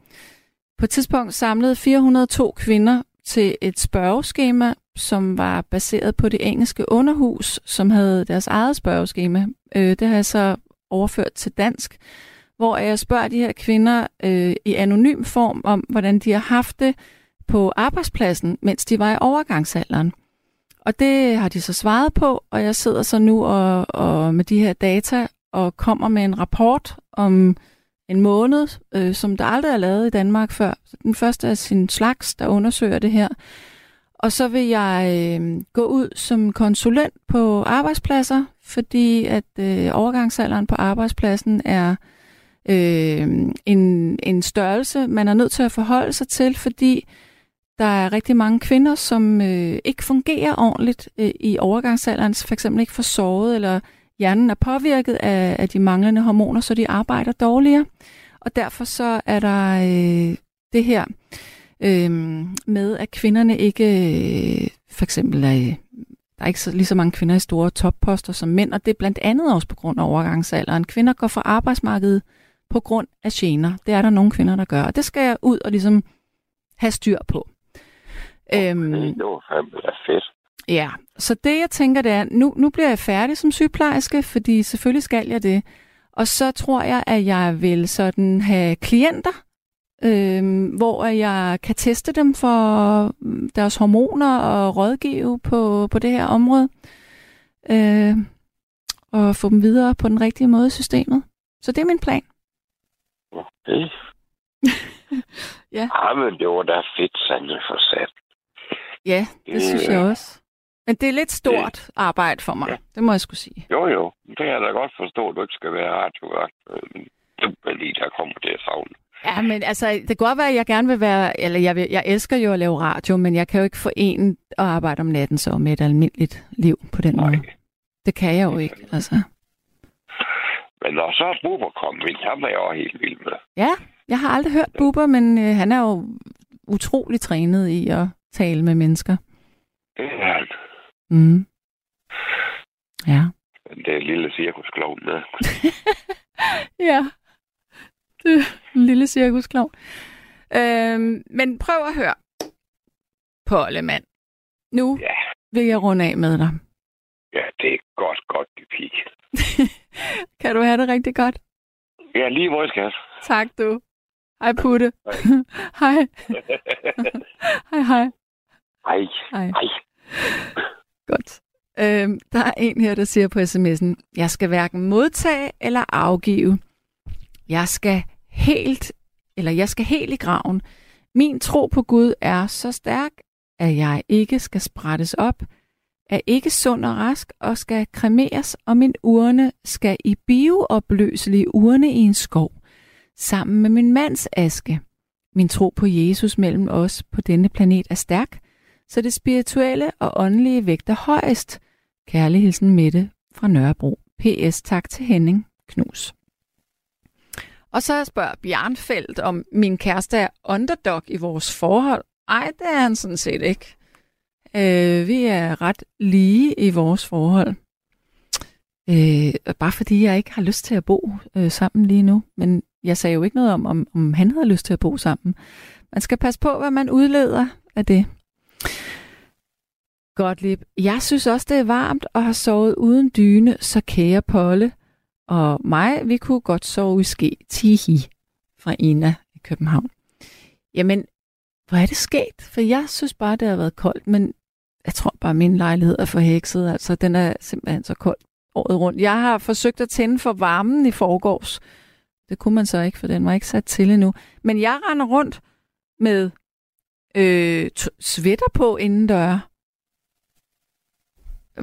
på et tidspunkt samlede 402 kvinder til et spørgeskema, som var baseret på det engelske underhus, som havde deres eget spørgeskema. Øh, det har jeg så overført til dansk, hvor jeg spørger de her kvinder øh, i anonym form om, hvordan de har haft det på arbejdspladsen, mens de var i overgangsalderen. Og det har de så svaret på, og jeg sidder så nu og, og med de her data og kommer med en rapport om en måned, øh, som der aldrig er lavet i Danmark før. Den første af sin slags, der undersøger det her. Og så vil jeg øh, gå ud som konsulent på arbejdspladser, fordi at øh, overgangsalderen på arbejdspladsen er øh, en, en størrelse, man er nødt til at forholde sig til, fordi der er rigtig mange kvinder, som øh, ikke fungerer ordentligt øh, i overgangsalderen, for eksempel ikke får sovet, eller hjernen er påvirket af, af de manglende hormoner, så de arbejder dårligere. Og derfor så er der øh, det her øh, med, at kvinderne ikke øh, for eksempel er, er ikke så, lige så mange kvinder i store topposter som mænd, og det er blandt andet også på grund af overgangsalderen. Kvinder går fra arbejdsmarkedet på grund af gener. Det er der nogle kvinder, der gør, og det skal jeg ud og ligesom have styr på. Okay, øhm, det var fandme fedt. Ja, så det jeg tænker, det er, nu, nu bliver jeg færdig som sygeplejerske, fordi selvfølgelig skal jeg det. Og så tror jeg, at jeg vil sådan have klienter, øh, hvor jeg kan teste dem for deres hormoner og rådgive på, på det her område. Øh, og få dem videre på den rigtige måde i systemet. Så det er min plan. Okay. ja. (laughs) Ja, men det var da fedt, Sanja, for sat. Ja, det, det synes jeg også. Men det er lidt stort det, arbejde for mig, ja. det må jeg skulle sige. Jo, jo. Det kan jeg da godt forstå, at du ikke skal være radiovært. Det er lige, der kommer det savne. Ja, men altså, det kan godt være, at jeg gerne vil være, eller jeg, vil, jeg elsker jo at lave radio, men jeg kan jo ikke forene at arbejde om natten så med et almindeligt liv på den Nej. måde. Det kan jeg jo ikke, altså. Men når så er Buber kommet ind, ham er jeg også helt vild med. Ja, jeg har aldrig hørt Buber, men øh, han er jo utrolig trænet i at tale med mennesker. Det er han. Mm. Ja. Det er en lille cirkusklovn med. (laughs) ja. En lille cirkusklovn. Øhm, men prøv at høre. Pollemand. Nu ja. vil jeg runde af med dig. Ja, det er godt, godt, det pik. (laughs) kan du have det rigtig godt? Ja, lige hvor jeg skal. Tak du. Hej Putte. Hej. (laughs) (laughs) hej, hej. Hej. Hej. hej. Godt. Øhm, der er en her, der siger på sms'en, jeg skal hverken modtage eller afgive. Jeg skal helt, eller jeg skal helt i graven. Min tro på Gud er så stærk, at jeg ikke skal sprættes op, er ikke sund og rask og skal kremeres, og min urne skal i bioopløselig urne i en skov, sammen med min mands aske. Min tro på Jesus mellem os på denne planet er stærk, så det spirituelle og åndelige vægter højest. Kærlig hilsen Mette fra Nørrebro. PS tak til Henning Knus. Og så spørger Bjarnfeldt, om min kæreste er underdog i vores forhold. Ej, det er han sådan set ikke. Øh, vi er ret lige i vores forhold. Øh, bare fordi jeg ikke har lyst til at bo øh, sammen lige nu. Men jeg sagde jo ikke noget om, om, om han havde lyst til at bo sammen. Man skal passe på, hvad man udleder af det. Gottlieb, jeg synes også, det er varmt og har sovet uden dyne, så kære Polle og mig, vi kunne godt sove i ske. Tihi fra Ina i København. Jamen, hvor er det sket? For jeg synes bare, det har været koldt, men jeg tror bare, min lejlighed er forhekset. Altså, den er simpelthen så kold året rundt. Jeg har forsøgt at tænde for varmen i forgårs. Det kunne man så ikke, for den var ikke sat til endnu. Men jeg render rundt med øh, sweater på indendør.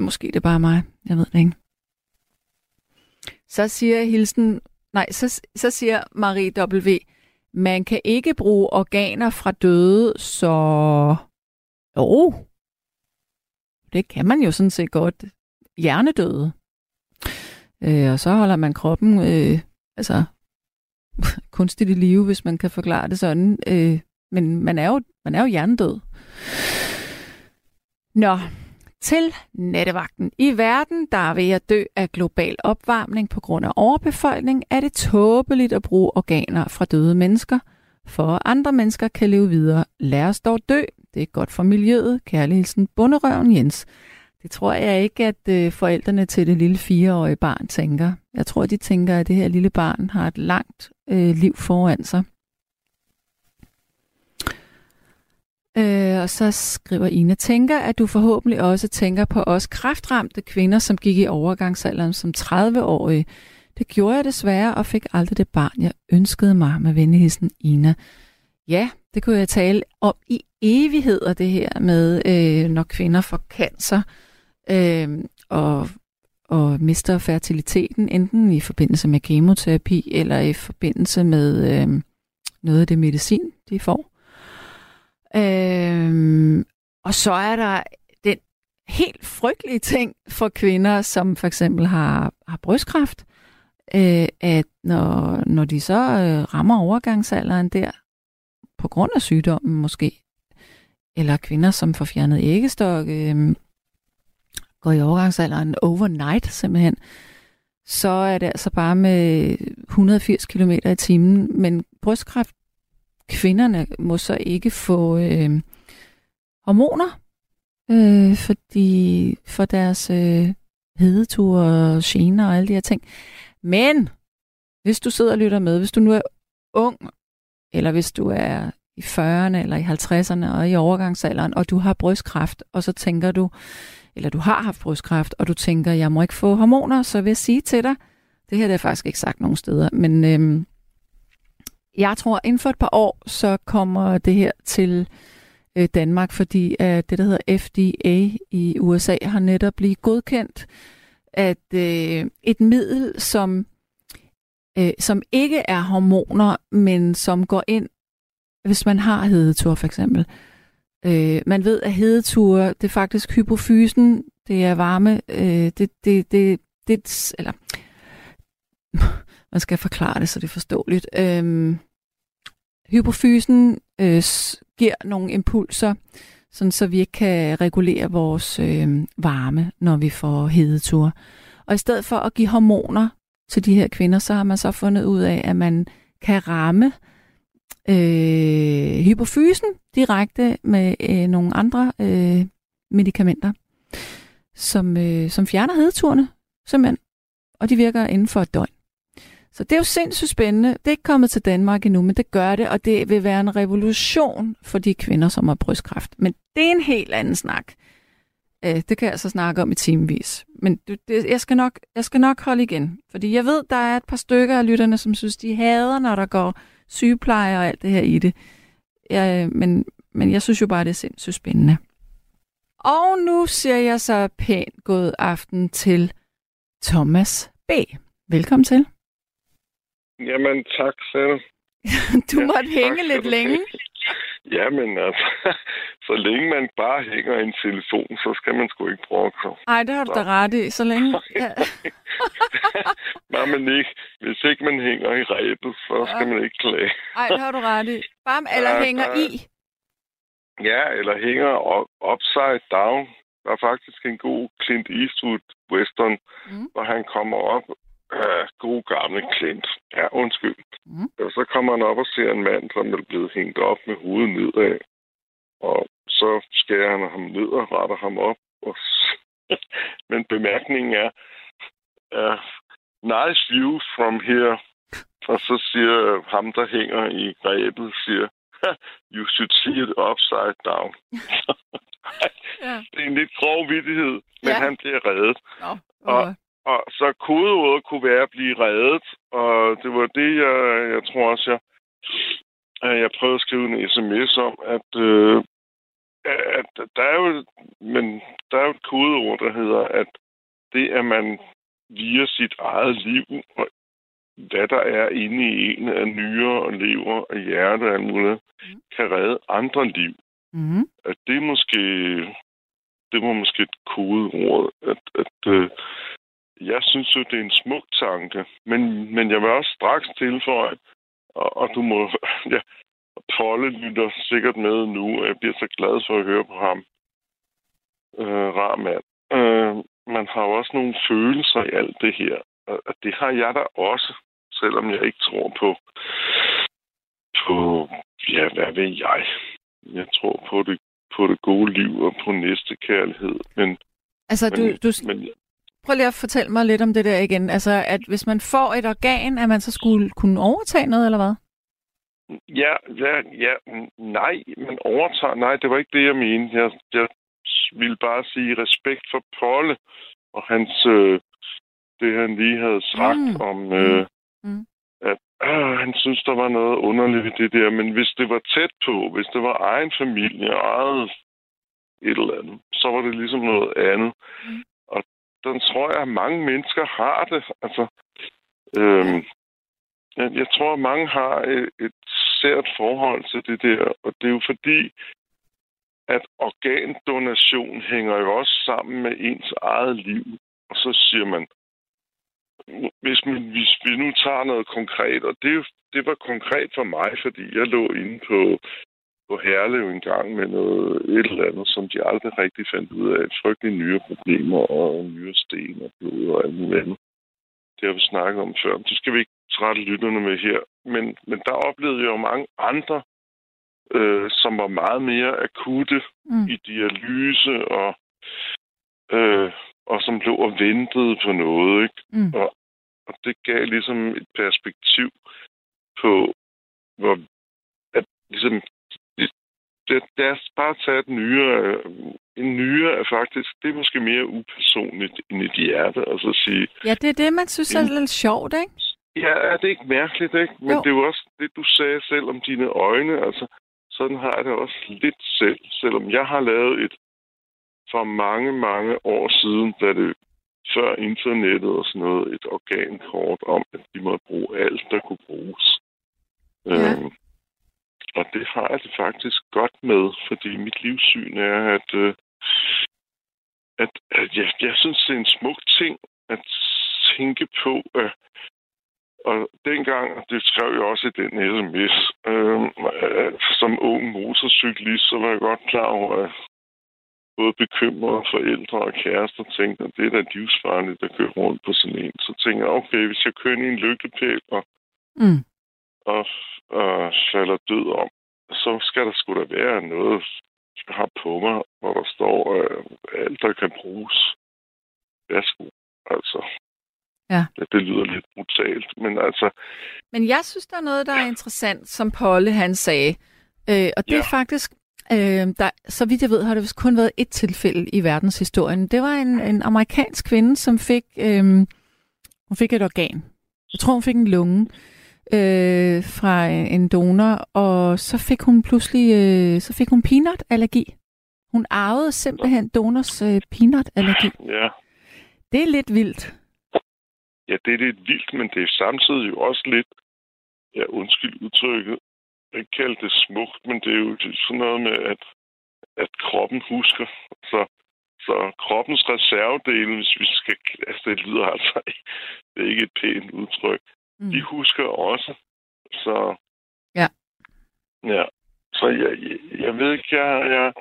Måske det er bare mig. Jeg ved det ikke. Så siger Hilsen, nej, så, så siger Marie W., man kan ikke bruge organer fra døde, så... Jo, det kan man jo sådan set godt. Hjernedøde. Øh, og så holder man kroppen øh, altså (laughs) kunstigt i live, hvis man kan forklare det sådan. Øh, men man er jo, man er jo hjernedød. Nå, til nattevagten. I verden, der er ved at dø af global opvarmning på grund af overbefolkning, er det tåbeligt at bruge organer fra døde mennesker, for at andre mennesker kan leve videre. Lad os dog dø. Det er godt for miljøet. Kærligheden Bunderøven Jens. Det tror jeg ikke, at øh, forældrene til det lille fireårige barn tænker. Jeg tror, de tænker, at det her lille barn har et langt øh, liv foran sig. Øh, og så skriver Ina, tænker, at du forhåbentlig også tænker på os kraftramte kvinder, som gik i overgangsalderen som 30-årige. Det gjorde jeg desværre, og fik aldrig det barn, jeg ønskede mig med venligheden Ina. Ja, det kunne jeg tale om i evigheder, det her med, øh, når kvinder får cancer øh, og, og mister fertiliteten, enten i forbindelse med kemoterapi eller i forbindelse med øh, noget af det medicin, de får. Øh, og så er der den helt frygtelige ting for kvinder, som for eksempel har, har brystkræft, øh, at når, når de så øh, rammer overgangsalderen der, på grund af sygdommen måske, eller kvinder, som får fjernet æggestok, øh, går i overgangsalderen overnight simpelthen, så er det altså bare med 180 km i timen. Men brystkræft kvinderne må så ikke få øh, hormoner, øh, fordi for deres øh, hedetur og gener og alle de her ting. Men hvis du sidder og lytter med, hvis du nu er ung, eller hvis du er i 40'erne eller i 50'erne og i overgangsalderen, og du har brystkræft, og så tænker du, eller du har haft brystkræft, og du tænker, jeg må ikke få hormoner, så vil jeg sige til dig, det her det er faktisk ikke sagt nogen steder, men øhm, jeg tror, inden for et par år, så kommer det her til øh, Danmark, fordi at det, der hedder FDA i USA, har netop blive godkendt, at øh, et middel, som, øh, som ikke er hormoner, men som går ind, hvis man har hedetur for eksempel. Øh, man ved, at hedetur, det er faktisk hypofysen, det er varme, øh, det, det, det, det, eller man skal forklare det, så det er forståeligt. Øhm, hypofysen øh, giver nogle impulser, sådan så vi ikke kan regulere vores øh, varme, når vi får hedetur. Og i stedet for at give hormoner til de her kvinder, så har man så fundet ud af, at man kan ramme øh, hypofysen direkte med øh, nogle andre øh, medicamenter, som, øh, som fjerner hedeturene, simpelthen. Og de virker inden for et døgn. Så det er jo sindssygt spændende. Det er ikke kommet til Danmark endnu, men det gør det, og det vil være en revolution for de kvinder, som har brystkræft. Men det er en helt anden snak. Øh, det kan jeg så snakke om i timevis. Men det, jeg, skal nok, jeg skal nok holde igen, fordi jeg ved, der er et par stykker af lytterne, som synes, de hader, når der går sygepleje og alt det her i det. Jeg, øh, men, men jeg synes jo bare, det er sindssygt spændende. Og nu siger jeg så pænt god aften til Thomas B. Velkommen til. Jamen, tak selv. (laughs) du ja, måtte hænge lidt længe. (laughs) Jamen, altså, (laughs) så længe man bare hænger en telefon, så skal man sgu ikke brokke sig. Nej, det har du da ret i. Så længe... Ja. Nej, men ikke. Hvis ikke man hænger i rebet, så skal ja. man ikke klage. Nej, det har du ret i. Bare, eller ja, hænger i. Ja, eller hænger upside down. Der er faktisk en god Clint Eastwood western, mm. hvor han kommer op Uh, god gamle Clint. Ja, undskyld. Mm. Og så kommer han op og ser en mand, som er blevet hængt op med hovedet nedad. Og så skærer han ham ned og retter ham op. Og (laughs) Men bemærkningen er, uh, nice view from here. Og så siger ham, der hænger i grebet, siger, (laughs) you should see it upside down. (laughs) ja. Det er en lidt grov vidighed, men ja. han bliver reddet. Nå, okay. Og og så kodeordet kunne være at blive reddet, og det var det, jeg, jeg tror også, jeg, jeg prøvede at skrive en sms om, at, øh, at der er jo, men der er jo et kodeord, der hedder, at det, at man via sit eget liv, og hvad der er inde i en af nyere og lever og hjerte og alt muligt, mm. kan redde andre liv. Mm. At det måske, det var måske et kodeord, at, at, øh, jeg synes jo, det er en smuk tanke, men, men jeg vil også straks tilføje, og, og du må... (laughs) Ja, Polle lytter sikkert med nu, og jeg bliver så glad for at høre på ham. Øh, rar mand. Øh, man har jo også nogle følelser i alt det her, og det har jeg da også, selvom jeg ikke tror på, på ja, hvad ved jeg? Jeg tror på det, på det gode liv og på næste kærlighed, men Altså, men, du, du, men, Prøv lige at fortælle mig lidt om det der igen. Altså, at hvis man får et organ, at man så skulle kunne overtage noget, eller hvad? Ja, ja, ja. Nej, man overtager... Nej, det var ikke det, jeg mente. Jeg, jeg ville bare sige respekt for Polle og hans... Øh, det, han lige havde sagt mm. om... Øh, mm. At øh, han synes, der var noget underligt i det der. Men hvis det var tæt på, hvis det var egen familie, eget et eller andet, så var det ligesom noget andet. Mm sådan tror jeg, at mange mennesker har det. Altså, øhm, jeg, jeg tror, at mange har et, et sært forhold til det der, og det er jo fordi, at organdonation hænger jo også sammen med ens eget liv. Og så siger man, hvis, man, hvis vi nu tager noget konkret, og det, det var konkret for mig, fordi jeg lå inde på, på Herlev en gang med noget et eller andet, som de aldrig rigtig fandt ud af. Frygtelige nye problemer og nye sten og blod og alt muligt andet. Det har vi snakket om før. Det skal vi ikke trætte lytterne med her. Men, men der oplevede jeg jo mange andre, øh, som var meget mere akutte mm. i dialyse og, øh, og som blev og ventede på noget. Ikke? Mm. Og, og det gav ligesom et perspektiv på, hvor at ligesom det, det er bare tage et nyere. En nyere er faktisk, det er måske mere upersonligt end et hjerte, og så sige... Ja, det er det, man synes er lidt sjovt, ikke? Ja, er det ikke mærkeligt, ikke? Men jo. det er jo også det, du sagde selv om dine øjne. Altså, sådan har jeg det også lidt selv, selvom jeg har lavet et for mange, mange år siden, da det før internettet og sådan noget, et organkort om, at de måtte bruge alt, der kunne bruges. Ja. Øhm, og det har jeg det faktisk godt med, fordi mit livssyn er, at, øh, at, at jeg, jeg synes, det er en smuk ting at tænke på, at og dengang, og det skrev jeg også i den sms, øh, øh, som ung motorcyklist, så var jeg godt klar over, at både bekymrede forældre og kærester tænkte, at det er da livsfarligt at køre rundt på sådan en. Så tænkte jeg, okay, hvis jeg kører i en lygtepæl og, mm og, og falder død om, så skal der sgu da være noget, jeg har på mig, hvor der står øh, alt, der kan bruges. Værsgo. Altså, Ja. ja. Det lyder lidt brutalt, men altså... Men jeg synes, der er noget, der er interessant, som Polle han sagde. Øh, og det ja. er faktisk, øh, der, så vidt jeg ved, har det vist kun været et tilfælde i verdenshistorien. Det var en, en amerikansk kvinde, som fik, øh, hun fik et organ. Jeg tror, hun fik en lunge øh, fra en donor, og så fik hun pludselig øh, så fik hun peanut-allergi. Hun arvede simpelthen donors øh, peanut-allergi. Ja. Det er lidt vildt. Ja, det er lidt vildt, men det er samtidig jo også lidt, ja, undskyld udtrykket, jeg kalder det smukt, men det er jo sådan noget med, at, at kroppen husker. Så, så kroppens reservedele, hvis vi skal... Altså, det lyder altså det er ikke et pænt udtryk. Mm. De husker også. Så... Ja. Ja. Så jeg, jeg, jeg ved ikke, jeg, jeg,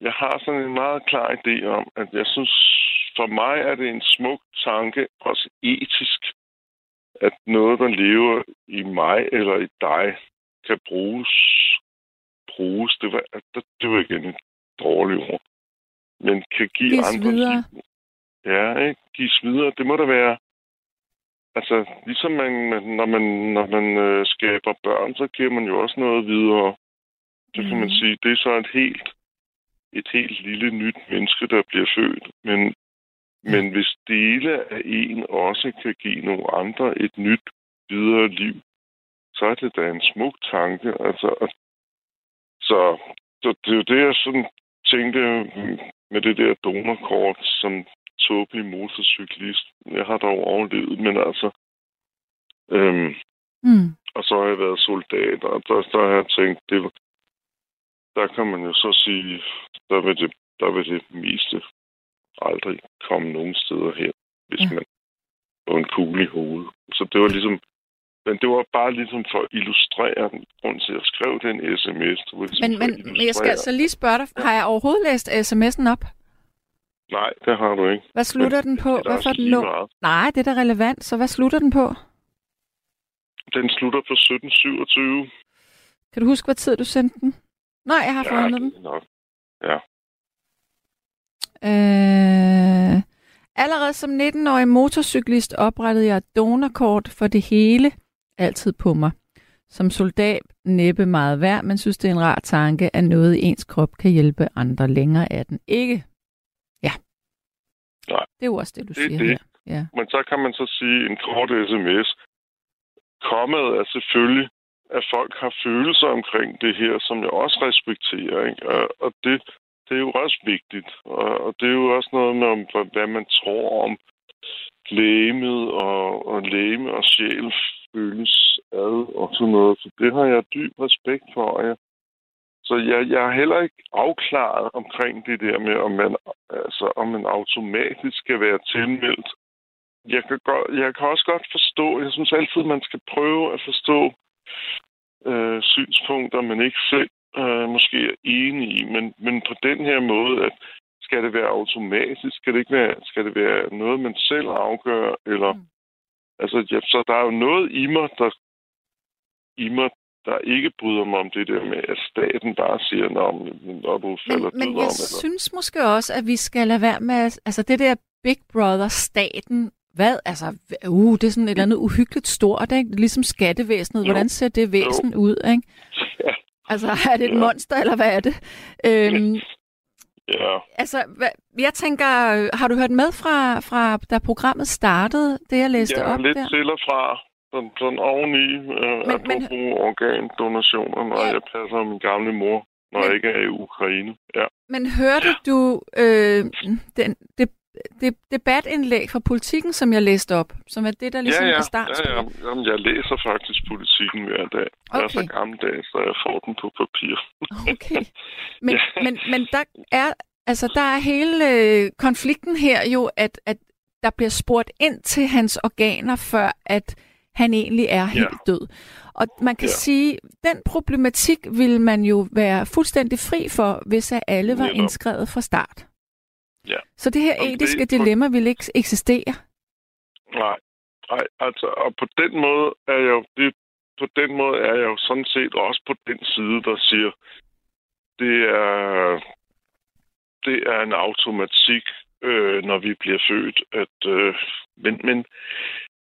jeg har sådan en meget klar idé om, at jeg synes, for mig er det en smuk tanke, også etisk, at noget, der lever i mig eller i dig, kan bruges. bruges. Det var, det var igen et dårligt ord. Men kan give Gives andre... videre. Ja, ikke? Gives videre. Det må da være... Altså, ligesom man, når man, når man øh, skaber børn, så giver man jo også noget videre. Det kan man sige. Det er så et helt, et helt lille nyt menneske, der bliver født. Men men hvis dele af en også kan give nogle andre et nyt videre liv, så er det da en smuk tanke. Altså, så, så det er jo det, jeg sådan tænkte med det der donorkort som tåbelig motorcyklist. Jeg har dog overlevet, men altså... Øhm, mm. Og så har jeg været soldat, og der, der har jeg tænkt, det, der kan man jo så sige, der vil det, der vil det meste aldrig komme nogen steder hen, hvis ja. man får en kugle i hovedet. Så det var ligesom men det var bare ligesom for at illustrere den grund til, at jeg skrev den sms. Ligesom men, men, men jeg skal altså lige spørge dig, har jeg overhovedet læst sms'en op? Nej, det har du ikke. Hvad slutter den på? Hvad får den nu? Nej, det er da relevant, så hvad slutter den på? Den slutter på 1727. Kan du huske, hvad tid du sendte den? Nej, jeg har ja, fundet den. Nok. Ja. Øh, allerede som 19-årig motorcyklist oprettede jeg donorkort for det hele, altid på mig. Som soldat næppe meget værd, men synes det er en rar tanke, at noget i ens krop kan hjælpe andre længere af den ikke. Nej. Det er jo også det, du det siger det. her. Ja. Men så kan man så sige en kort sms. Kommet er selvfølgelig, at folk har følelser omkring det her, som jeg også respekterer. Ikke? Og, og det det er jo også vigtigt. Og, og det er jo også noget med, om, hvad man tror om lægemet og, og lægeme og sjæl føles ad og sådan noget. Så det har jeg dyb respekt for. Ja. Så jeg, jeg er heller ikke afklaret omkring det der med, om man, altså, om man automatisk skal være tilmeldt. Jeg kan, godt, jeg kan også godt forstå, jeg synes altid, man skal prøve at forstå øh, synspunkter, man ikke selv øh, måske er enig i, men, men på den her måde, at skal det være automatisk? Skal det ikke være, skal det være noget, man selv afgør? Eller, mm. altså, ja, så der er jo noget i mig, der, i mig, der ikke bryder mig om det der med, at staten bare siger, når du falder men, men jeg om. Eller... synes måske også, at vi skal lade være med, altså det der Big Brother-staten, hvad? Altså, uh, det er sådan et eller andet uhyggeligt stort, ikke? Ligesom skattevæsenet. Jo. Hvordan ser det væsen jo. ud, ikke? Ja. Altså, er det et ja. monster, eller hvad er det? Øhm, Ja. Altså, jeg tænker, har du hørt med fra, fra da programmet startede, det jeg læste ja, op lidt der? til og fra. Sådan, sådan oveni, øh, men, apropos men, organdonationer, når ja. jeg passer min gamle mor, når men, jeg ikke er i Ukraine. Ja. Men hørte ja. du øh, den, det, det debatindlæg fra politikken, som jeg læste op, som er det, der ligesom ja, ja. er startspil? Ja, ja. Jamen, jeg læser faktisk politikken hver dag. Okay. Jeg er så gammeldags, så jeg får den på papir. (laughs) okay. (laughs) Men, ja. men, men der er altså der er hele øh, konflikten her jo, at, at der bliver spurgt ind til hans organer, før at han egentlig er helt ja. død. Og man kan ja. sige, den problematik vil man jo være fuldstændig fri for, hvis at alle var Netop. indskrevet fra start. Ja. Så det her etiske det, dilemma vil ikke eksistere? Nej, nej, altså, og på den måde er jeg jo, det, på den måde er jeg jo sådan set også på den side, der siger, det er, det er en automatik, øh, når vi bliver født. At, øh, men, men,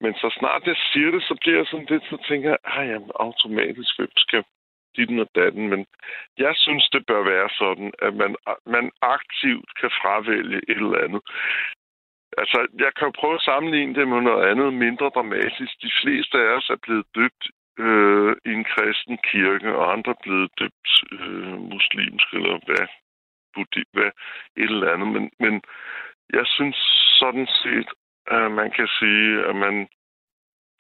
men så snart jeg siger det, så bliver jeg sådan lidt, så tænker jeg, at automatisk, hvem skal ditten og datten, men jeg synes, det bør være sådan, at man, man aktivt kan fravælge et eller andet. Altså, jeg kan jo prøve at sammenligne det med noget andet mindre dramatisk. De fleste af os er blevet døbt øh, i en kristen kirke, og andre er blevet døbt øh, muslimsk, eller hvad, buddhi, hvad et eller andet. Men, men jeg synes sådan set, at man kan sige, at man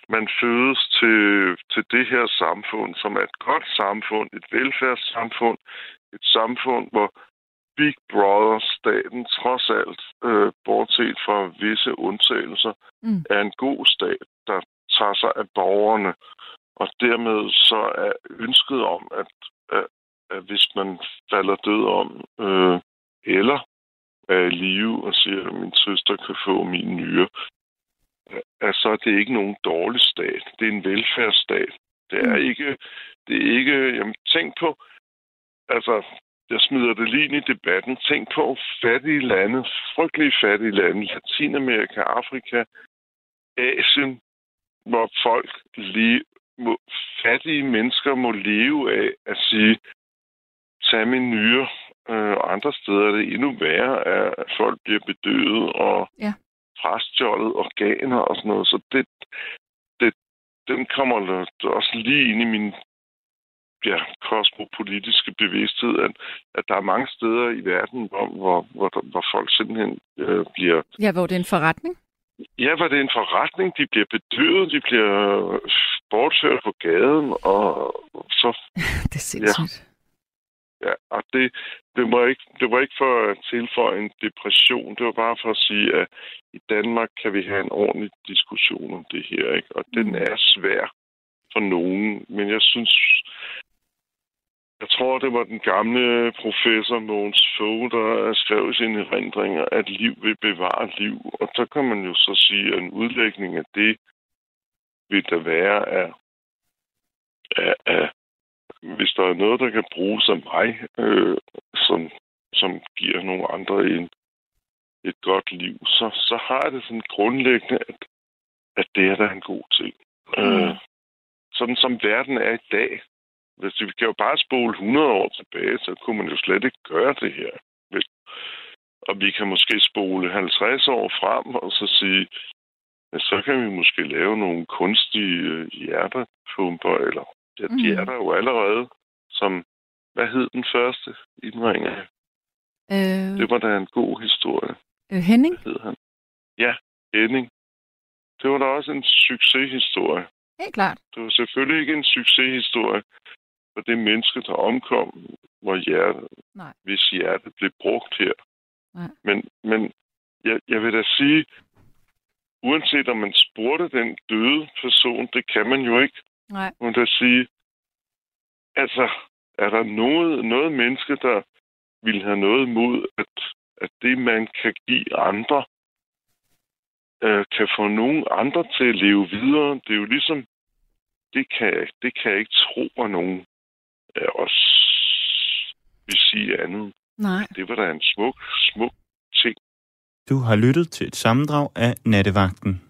man fødes til, til det her samfund, som er et godt samfund, et velfærdssamfund, et samfund, hvor Big Brother-staten trods alt, øh, bortset fra visse undtagelser, mm. er en god stat, der tager sig af borgerne. Og dermed så er ønsket om, at, at, at hvis man falder død om, øh, eller i live og siger, at min søster kan få min nyre, at så er det ikke nogen dårlig stat. Det er en velfærdsstat. Det er mm. ikke... Det er ikke... Jamen, tænk på... Altså, jeg smider det lige ind i debatten. Tænk på fattige lande, frygtelige fattige lande, Latinamerika, Afrika, Asien, hvor folk lige, må, fattige mennesker må leve af at sige, tag min nyre. Øh, andre steder er det endnu værre, at folk bliver bedøvet og ja frastjålet organer og sådan noget. Så det, det, den kommer også lige ind i min ja, kosmopolitiske bevidsthed, at, at der er mange steder i verden, hvor, hvor, hvor, hvor folk simpelthen øh, bliver... Ja, hvor det er en forretning? Ja, hvor det er en forretning. De bliver bedøvet, de bliver bortført på gaden, og så... (laughs) det er sindssygt. Ja. Ja, og det, det, var ikke, det var ikke for at tilføje en depression. Det var bare for at sige, at i Danmark kan vi have en ordentlig diskussion om det her. Ikke? Og den mm. er svær for nogen. Men jeg synes, jeg tror, det var den gamle professor Mogens Fogh, der skrev i sine erindringer, at liv vil bevare liv. Og så kan man jo så sige, at en udlægning af det vil der være af, af, af hvis der er noget, der kan bruges af mig, øh, som, som giver nogle andre en, et godt liv, så, så har jeg det sådan grundlæggende, at, at det er da en god ting. Mm. Øh, sådan som verden er i dag, hvis vi kan jo bare spole 100 år tilbage, så kunne man jo slet ikke gøre det her. Og vi kan måske spole 50 år frem og så sige, så kan vi måske lave nogle kunstige øh, hjertepumper eller Ja, de mm. er der jo allerede, som... Hvad hed den første indringer? Øh... Det var da en god historie. Øh, Henning? Hvad hed han? Ja, Henning. Det var da også en succeshistorie. Helt klart. Det var selvfølgelig ikke en succeshistorie for det menneske, der omkom, hvor hjertet, Nej. hvis hjertet blev brugt her. Nej. Men, men jeg, jeg vil da sige, uanset om man spurgte den døde person, det kan man jo ikke. Nej. Man kan sige, altså, er der noget, noget menneske, der vil have noget imod, at, at det, man kan give andre, øh, kan få nogen andre til at leve videre. Det er jo ligesom, det kan, det kan jeg ikke tro, at nogen af os vil sige andet. Nej. Det var da en smuk, smuk ting. Du har lyttet til et sammendrag af Nattevagten.